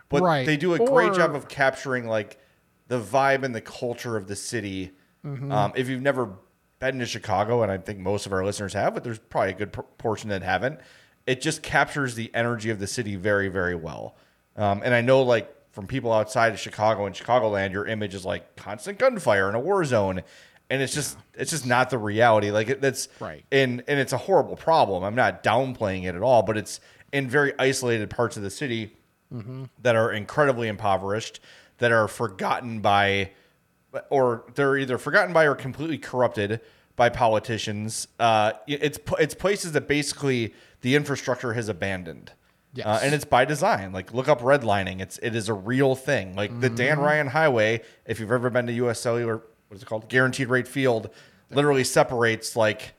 But Right. they do a great job of capturing like the vibe and the culture of the city. Mm-hmm. Um, if you've never been to Chicago, and I think most of our listeners have, but there's probably a good portion that haven't, it just captures the energy of the city very, very well. Um, and I know, like, from people outside of Chicago and Chicagoland, your image is like constant gunfire in a war zone. And it's just, it's just not the reality. Like it, that's Right. and and it's a horrible problem. I'm not downplaying it at all, but it's in very isolated parts of the city that are incredibly impoverished, that are forgotten by, or they're either forgotten by or completely corrupted by politicians. Uh, it's it's places that basically the infrastructure has abandoned. Yes. Uh, and it's by design. Like look up redlining. It's it is a real thing. Like the Dan Ryan Highway, if you've ever been to U.S. Cellular, what is it called? Guaranteed Rate Field, literally separates like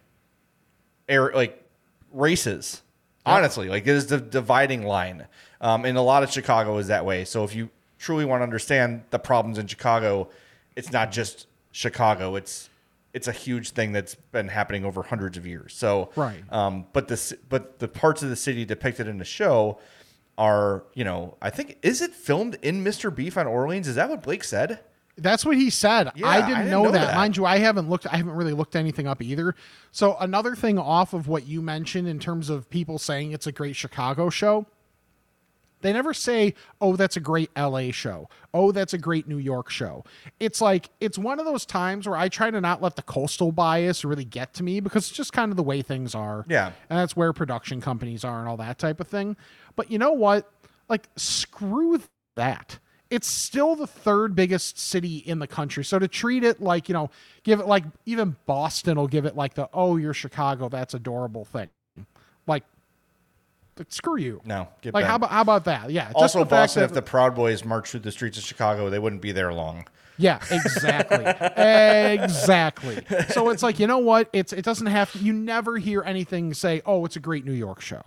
air like races. Honestly, like it is the dividing line. Um, and a lot of Chicago is that way. So if you truly want to understand the problems in Chicago, it's not just Chicago. It's it's a huge thing that's been happening over hundreds of years. So Right. Um, but the but the parts of the city depicted in the show are you know I think is it filmed in Mr. Beef on Orleans? Is that what Blake said? That's what he said. Yeah, I I didn't, didn't know, know that. that. Mind you, I haven't looked I haven't really looked anything up either. So another thing off of what you mentioned in terms of people saying it's a great Chicago show. They never say, "Oh, that's a great LA show. Oh, that's a great New York show." It's like it's one of those times where I try to not let the coastal bias really get to me because it's just kind of the way things are. Yeah. And that's where production companies are and all that type of thing. But you know what? Like screw that. It's still the third biggest city in the country. So to treat it like, you know, give it like even Boston will give it like the oh, you're Chicago, that's adorable thing. Like screw you. No, get Like bent. how about how about that? Yeah. just Also, Boston, that- if the Proud Boys marched through the streets of Chicago, they wouldn't be there long. Yeah, exactly. [LAUGHS] exactly. So it's like, you know what? It's it doesn't have you never hear anything say, "Oh, it's a great New York show."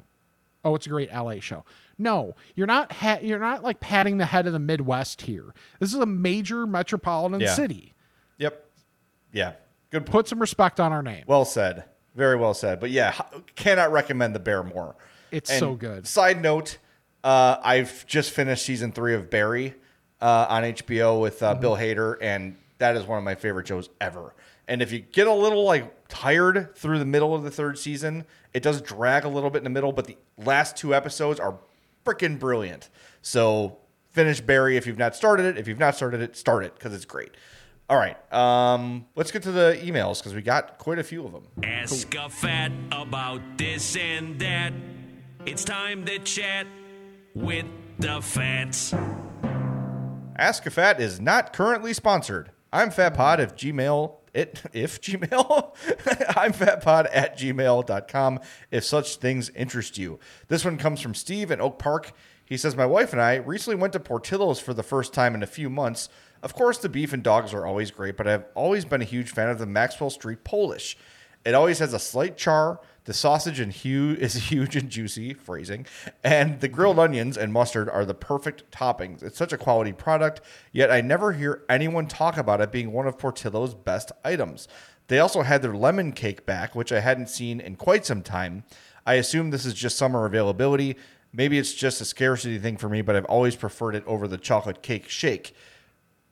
Oh, it's a great LA show. No, you're not ha- you're not like patting the head of the Midwest here. This is a major metropolitan Yeah. city. Yep. Yeah. Good. Put some respect on our name. Well said. Very well said. But yeah, cannot recommend the Bear more. It's And so good. Side note, uh, I've just finished season three of Barry uh, on HBO with uh, Mm-hmm. Bill Hader, and that is one of my favorite shows ever. And if you get a little like tired through the middle of the third season, it does drag a little bit in the middle, but the last two episodes are freaking brilliant. So finish Barry if you've not started it. If you've not started it, start it because it's great. All right, um, let's get to the emails because we got quite a few of them. Ask a fat about this and that. It's time to chat with the fats. Ask a Fat is not currently sponsored. I'm FatPod if Gmail it if Gmail. [LAUGHS] I'm fatpod at gmail.com if such things interest you. This one comes from Steve in Oak Park. He says, My wife and I recently went to Portillo's for the first time in a few months. Of course, the beef and dogs are always great, but I've always been a huge fan of the Maxwell Street Polish. It always has a slight char. The sausage and hue [LAUGHS] is huge and juicy, phrasing, and the grilled onions and mustard are the perfect toppings. It's such a quality product, yet I never hear anyone talk about it being one of Portillo's best items. They also had their lemon cake back, which I hadn't seen in quite some time. I assume this is just summer availability. Maybe it's just a scarcity thing for me, but I've always preferred it over the chocolate cake shake.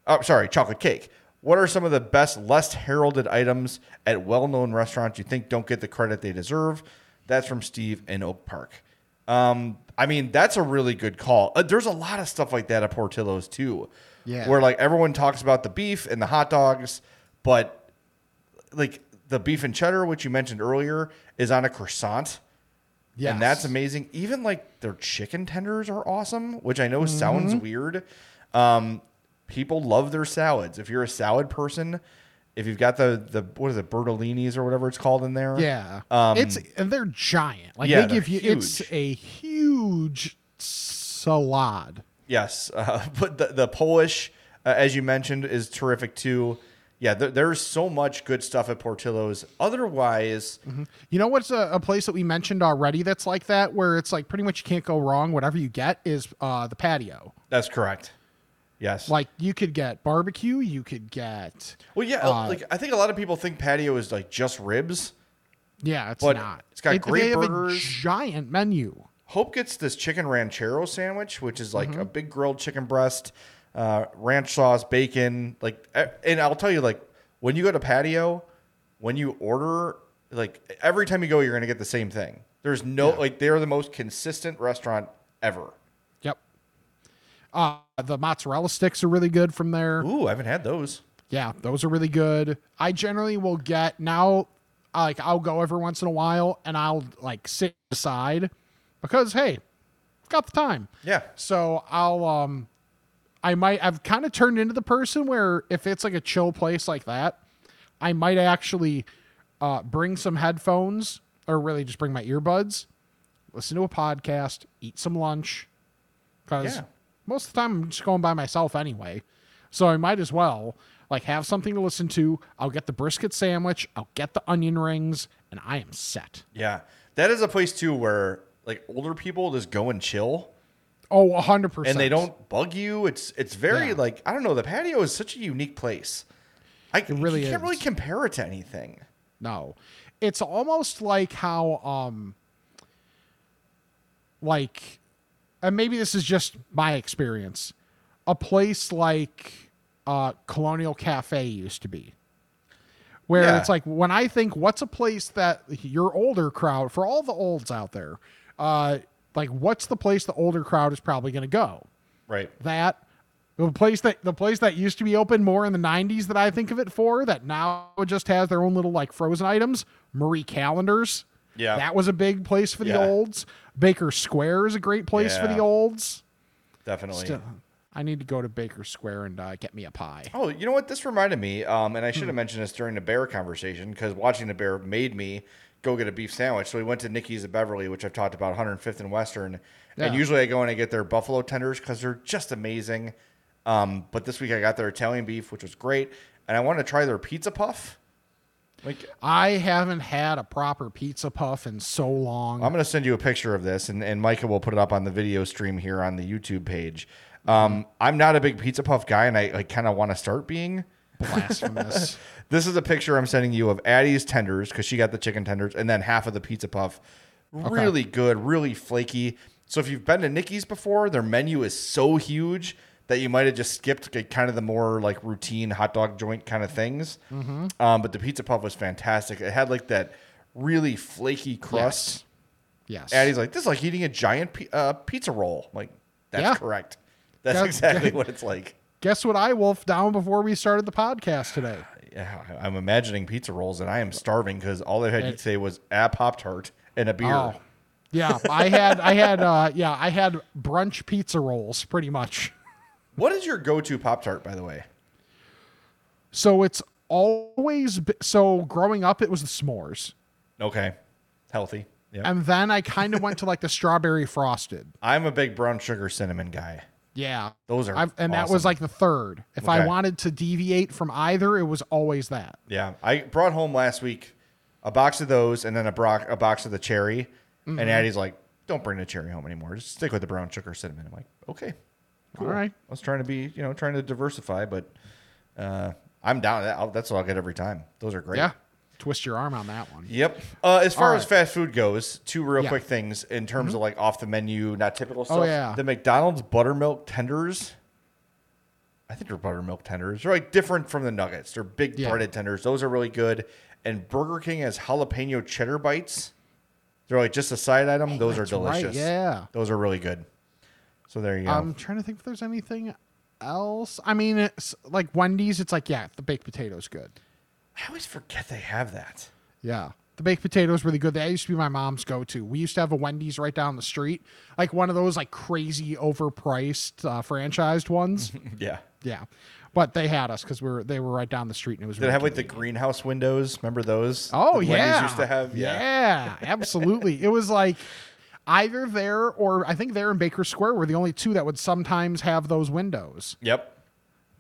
Oh, sorry, chocolate cake. What are some of the best, less heralded items at well known restaurants you think don't get the credit they deserve? That's from Steve in Oak Park. Um, I mean, that's a really good call. Uh, there's a lot of stuff like that at Portillo's too. Yeah. Where like everyone talks about the beef and the hot dogs, but like the beef and cheddar, which you mentioned earlier, is on a croissant. Yes. And that's amazing. Even like their chicken tenders are awesome, which I know sounds Mm-hmm. weird. Um, people love their salads. If you're a salad person, if you've got the the what is it, Bertolini's or whatever it's called in there. Yeah. Um, it's and they're giant. Like yeah, they give you they're it's a huge salad. Yes, uh, [LAUGHS] but the, the Polish, uh, as you mentioned, is terrific too. Yeah, there, there's so much good stuff at Portillo's. Otherwise, You know what's a, a place that we mentioned already that's like that, where it's like pretty much you can't go wrong. Whatever you get is uh, the patio. that's correct. Yes. Like you could get barbecue, you could get well, yeah. uh, like I think a lot of people think patio is like just ribs. yeah, it's not. it's got They- great they have burgers. A giant menu. Hope gets this chicken ranchero sandwich, which is Mm-hmm. like a big grilled chicken breast, uh, ranch sauce, bacon. Like, and I'll tell you, like when you go to patio, when you order, like every time you go, you're gonna get the same thing. There's no like they're the most consistent restaurant ever. Uh, the mozzarella sticks are really good from there. Ooh, I haven't had those. Yeah, those are really good. I generally will get now like I'll go every once in a while and I'll like sit aside because hey, I've got the time. Yeah. So I'll um I might I've kind of turned into the person where if it's like a chill place like that, I might actually uh bring some headphones or really just bring my earbuds, listen to a podcast, eat some lunch cuz Yeah. Most of the time I'm just going by myself anyway. So I might as well like have something to listen to. I'll get the brisket sandwich, I'll get the onion rings, and I am set. Yeah, that is a place too where like older people just go and chill. Oh, 100%. and they don't bug you. It's it's very Yeah. like I don't know. The patio is such a unique place. I it really you can't really compare it to anything. No. It's almost like how um like and maybe this is just my experience. A place like uh Colonial Cafe used to be. Where Yeah. it's like when I think what's a place that your older crowd for all the olds out there, uh like what's the place the older crowd is probably going to go? Right. that the place that the place that used to be open more in the 90s that I think of it for that now just has their own little like frozen items Marie Callender's Yeah. that was a big place for the Yeah. olds Baker Square is a great place for the olds Definitely. Still, I need to go to Baker Square and uh, get me a pie Oh, you know what? This reminded me, um, and I Hmm. should have mentioned this during the bear conversation because watching the bear made me go get a beef sandwich. So we went to Nikki's at Beverly, which I've talked about, 105th and Western. Yeah. And usually I go in and get their buffalo tenders because they're just amazing. Um, but this week I got their Italian beef, which was great, and I wanted to try their pizza puff. Like I haven't had a proper pizza puff in so long. I'm going to send you a picture of this, and, and Micah will put it up on the video stream here on the YouTube page. Um, I'm not a big pizza puff guy, and I, I kind of want to start being. Blasphemous. [LAUGHS] This is a picture I'm sending you of Addie's tenders because she got the chicken tenders, and then half of the pizza puff. Really good, really flaky. So if you've been to Nikki's before, their menu is so huge that you might have just skipped like, kind of the more like routine hot dog joint kind of things. Mm-hmm. Um, but the pizza puff was fantastic. It had like that really flaky crust. yes. and he's like, this is like eating a giant pi- uh, pizza roll. I'm like, that's Yeah. correct. That's exactly [LAUGHS] what it's like. Guess what I wolfed down before we started the podcast today? [SIGHS] Yeah, I'm imagining pizza rolls, and I am starving because all they had to say was a pop tart and a beer. Oh. Yeah, I had I had uh yeah, I had brunch pizza rolls pretty much. What is your go-to pop tart, by the way? So it's always be- so growing up it was the s'mores. Okay, healthy. Yeah, And then I kind of went to like the strawberry frosted. I'm a big brown sugar cinnamon guy. Yeah. Those are I've, and that was like the third. If I wanted to deviate from either, it was always that. Yeah, I brought home last week a box of those, and then a, bro- a box of the cherry. Mhm. And Addie's like, "Don't bring the cherry home anymore. Just stick with the brown sugar cinnamon." I'm like, "Okay, All right. I was trying to be, you know, trying to diversify, but uh, I'm down. I'll, that's what I'll get every time. Those are great. Yeah. Twist your arm on that one. Yep. Uh, as far as fast food goes, two real Yeah. Mm-hmm. quick things in terms of like off the menu, not typical stuff. Oh, yeah. The McDonald's buttermilk tenders. I think they're buttermilk tenders. They're like different from the nuggets. They're big Yeah. breaded tenders. Those are really good. And Burger King has jalapeno cheddar bites. They're like just a side item. Those are Oh, that's right, delicious. yeah. Those are really good. So there you go. I'm trying to think if there's anything else. I mean, it's like Wendy's, it's like, yeah, the baked potato's good. I always forget they have that. Yeah. The baked potatoes really good. That used to be my mom's go to. We used to have a Wendy's right down the street, like one of those like crazy overpriced uh, franchised ones. [LAUGHS] Yeah. yeah, but they had us because we were they were right down the street and it was. Did it really have like the greenhouse windows? Remember those? Oh yeah, Wendy's used to have. Yeah, absolutely. it was like either there or I think there in Baker Square were the only two that would sometimes have those windows. Yep.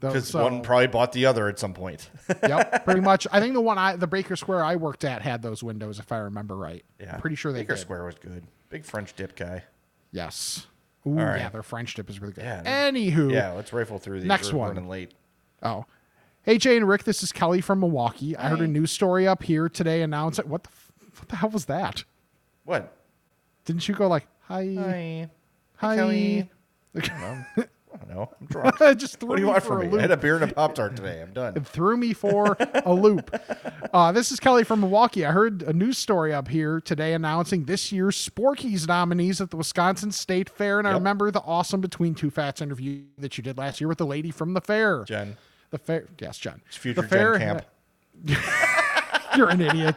Because so- one probably bought the other at some point. [LAUGHS] yep, pretty much. I think the one I the Baker Square I worked at had those windows if I remember right. Yeah. pretty sure they Baker did. Square was good. Big French dip guy. Yes. Ooh, right. yeah, their French dip is really good. Yeah. Anywho, Yeah, let's rifle through these. Next We're one. running late. Oh. Hey Jay and Rick, this is Kelly from Milwaukee. I heard a news story up here today announcing what the f- what the hell was that? What? Didn't you go like hi Hi. hi? Kelly. [LAUGHS] I don't know. I don't know. I'm drunk. [LAUGHS] Just threw what do you me want for from a me? loop. I had a beer and a Pop Tart today. I'm done. [LAUGHS] It threw me for a loop. Uh, this is Kelly from Milwaukee. I heard a news story up here today announcing this year's Sporkies nominees at the Wisconsin State Fair. And I Yep. remember the awesome Between Two Fats interview that you did last year with the lady from the fair. Jen. The fair, yes, Jen. future the Jen fair Camp. You're an idiot.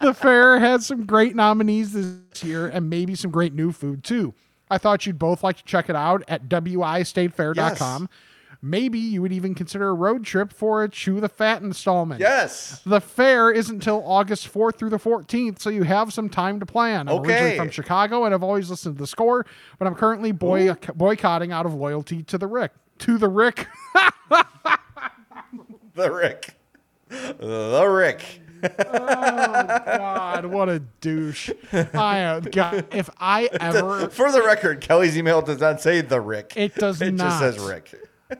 the fair had some great nominees this year and maybe some great new food too. I thought you'd both like to check it out at wistatefair.com. Maybe you would even consider a road trip for a Chew the Fat installment. Yes. The fair isn't until August 4th through the 14th, so you have some time to plan. I'm originally Okay. from Chicago and I've always listened to the score, but I'm currently boy- boycotting out of loyalty to the Rick. To the Rick. [LAUGHS] The Rick. The Rick. Oh, God, what a douche. I am, God, if I ever For the record, Kelly's email does not say the Rick. It does It not. just says Rick.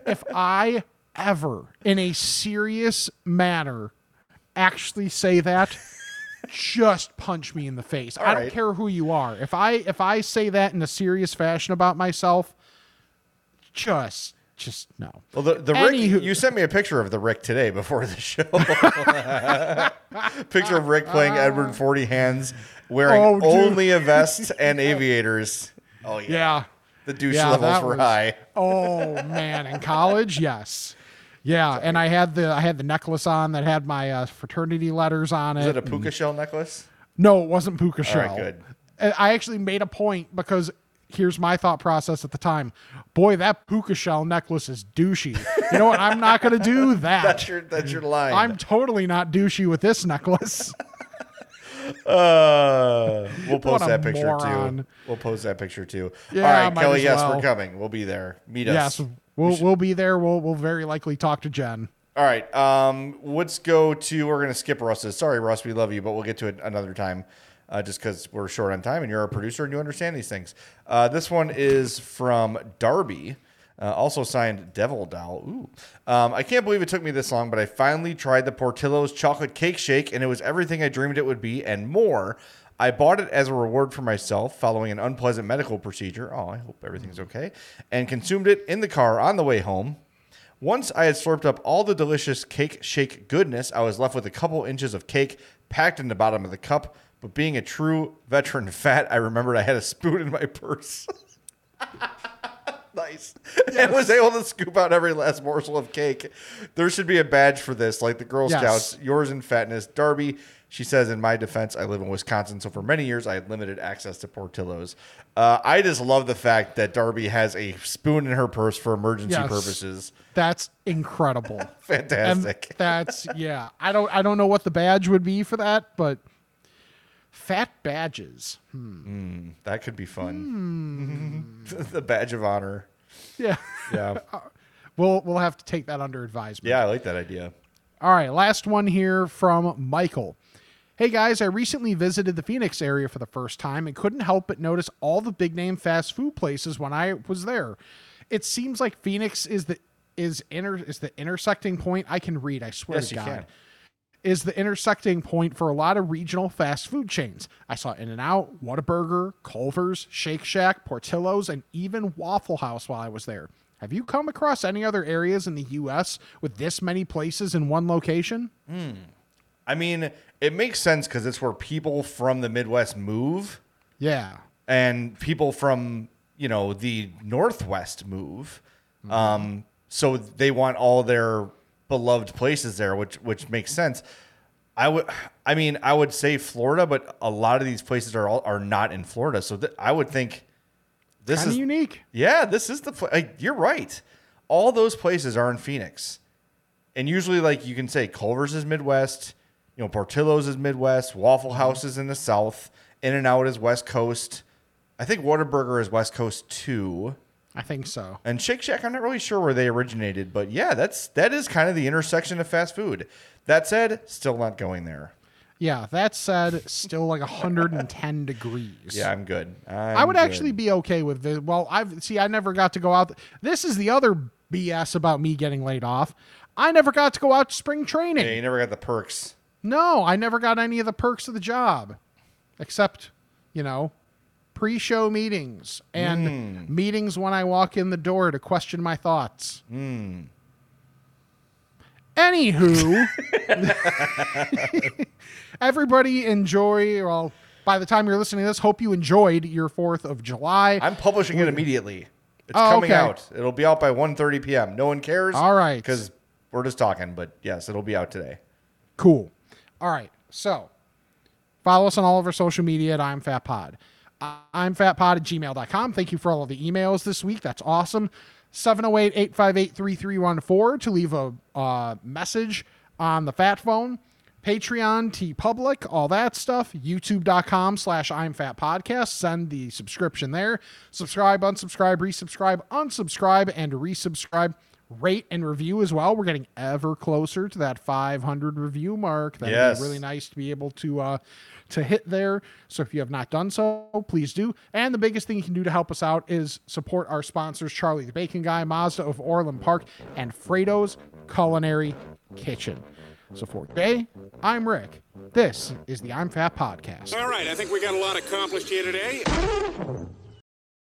if I ever, in a serious manner, actually say that, just punch me in the face. I All don't right. care who you are. If I if I say that in a serious fashion about myself, just just no. Well, the, the Rick, Anywho- you sent me a picture of the Rick today before the show. [LAUGHS] picture of Rick playing Edward Forty Hands, wearing Oh, dude. only a vest [LAUGHS] and aviators. Oh yeah, Yeah. the douche Yeah, levels that were was- high. Oh man, in college, yes. Yeah, and I had the I had the necklace on that had my uh, fraternity letters on Is it. it a puka shell necklace? No, it wasn't puka shell. right, good. And I actually made a point because here's my thought process at the time. Boy, that puka shell necklace is douchey. You know what? I'm not going to do that. [LAUGHS] That's your that's your line. I'm totally not douchey with this necklace. [LAUGHS] Uh, we'll post that picture moron. too. We'll post that picture too. Yeah, All right, Kelly. Yes, well. we're coming. We'll be there. Meet us. Yes, we'll we'll be there. We'll we'll very likely talk to Jen. All right. Um, let's go to. We're gonna skip Russ's. Sorry, Russ. We love you, but we'll get to it another time. Uh, just because we're short on time, and you're a producer and you understand these things. Uh, this one is from Darby, uh, also signed Devil Doll. Ooh, um, I can't believe it took me this long, but I finally tried the Portillo's chocolate cake shake, and it was everything I dreamed it would be and more. I bought it as a reward for myself following an unpleasant medical procedure. Oh, I hope everything's okay. And consumed it in the car on the way home. Once I had slurped up all the delicious cake shake goodness, I was left with a couple inches of cake packed in the bottom of the cup. But being a true veteran [LAUGHS] fat, I remembered I had a spoon in my purse. [LAUGHS] nice. And was able to scoop out every last morsel of cake. There should be a badge for this, like the Girl Yes. Scouts. Yours in fatness. Darby, she says, in my defense, I live in Wisconsin, so for many years I had limited access to Portillo's. Uh, I just love the fact that Darby has a spoon in her purse for emergency Yes. purposes. That's incredible. [LAUGHS] Fantastic. And that's yeah. I don't I don't know what the badge would be for that, but fat badges. Hmm. That could be fun. [LAUGHS] the badge of honor. Yeah. Yeah. [LAUGHS] We'll we'll have to take that under advisement. Yeah, I like that idea. All right, last one here from Michael. Hey guys, I recently visited the Phoenix area for the first time and couldn't help but notice all the big name fast food places when I was there. It seems like Phoenix is the is inter is the intersecting point. I can read, I swear Yes, to God. can. Is the intersecting point for a lot of regional fast food chains. I saw In N Out, Whataburger, Culver's, Shake Shack, Portillo's, and even Waffle House while I was there. Have you come across any other areas in the US with this many places in one location? I mean, it makes sense because it's where people from the Midwest move Yeah. and people from, you know, the Northwest move. Um, so they want all their beloved places there, which which makes sense. I would, I mean, I would say Florida, but a lot of these places are all, are not in Florida. So th- I would think this Kind of is unique. Yeah, this is the pla- like, you're right. All those places are in Phoenix. And usually like you can say Culver's is Midwest, you know, Portillo's is Midwest, Waffle mm-hmm. House is in the South, In and Out is West Coast. I think Whataburger is West Coast too. I think so. And Shake Shack, I'm not really sure where they originated, but yeah, that's that is kind of the intersection of fast food. That said, still not going there. Yeah, that said, still like 110 [LAUGHS] degrees. Yeah, I'm good. I'm I would good. actually be okay with this. Well, I've see, I never got to go out. This is the other BS about me getting laid off. I never got to go out to spring training. Yeah, you never got the perks. No, I never got any of the perks of the job, except, you know, pre-show meetings and hmm. meetings when I walk in the door to question my thoughts. Hmm. Anywho, [LAUGHS] everybody enjoy. Well, by the time you're listening to this, hope you enjoyed your Fourth of July. I'm publishing it immediately. It's Oh, coming okay. out. It'll be out by 1.30 p.m. No one cares. All right. Because we're just talking, but yes, it'll be out today. Cool. All right. So follow us on all of our social media at I'm Fat Pod. I'm fatpod at gmail.com. Thank you for all of the emails this week. That's awesome. 708 858 3314 to leave a uh, message on the Fat Phone. Patreon, TeePublic, all that stuff. YouTube.com slash I'm Fat Podcast. Send the subscription there. Subscribe, unsubscribe, resubscribe, unsubscribe, and resubscribe. Rate and review as well. We're getting ever closer to that 500 review mark. That'd Yes. be really nice to be able to uh, to hit there. So if you have not done so, please do. And the biggest thing you can do to help us out is support our sponsors, Charlie the Bacon Guy, Mazda of Orland Park, and Fredo's Culinary Kitchen. So for today, I'm Rick. This is the I'm Fat Podcast. All right, I think we got a lot accomplished here today.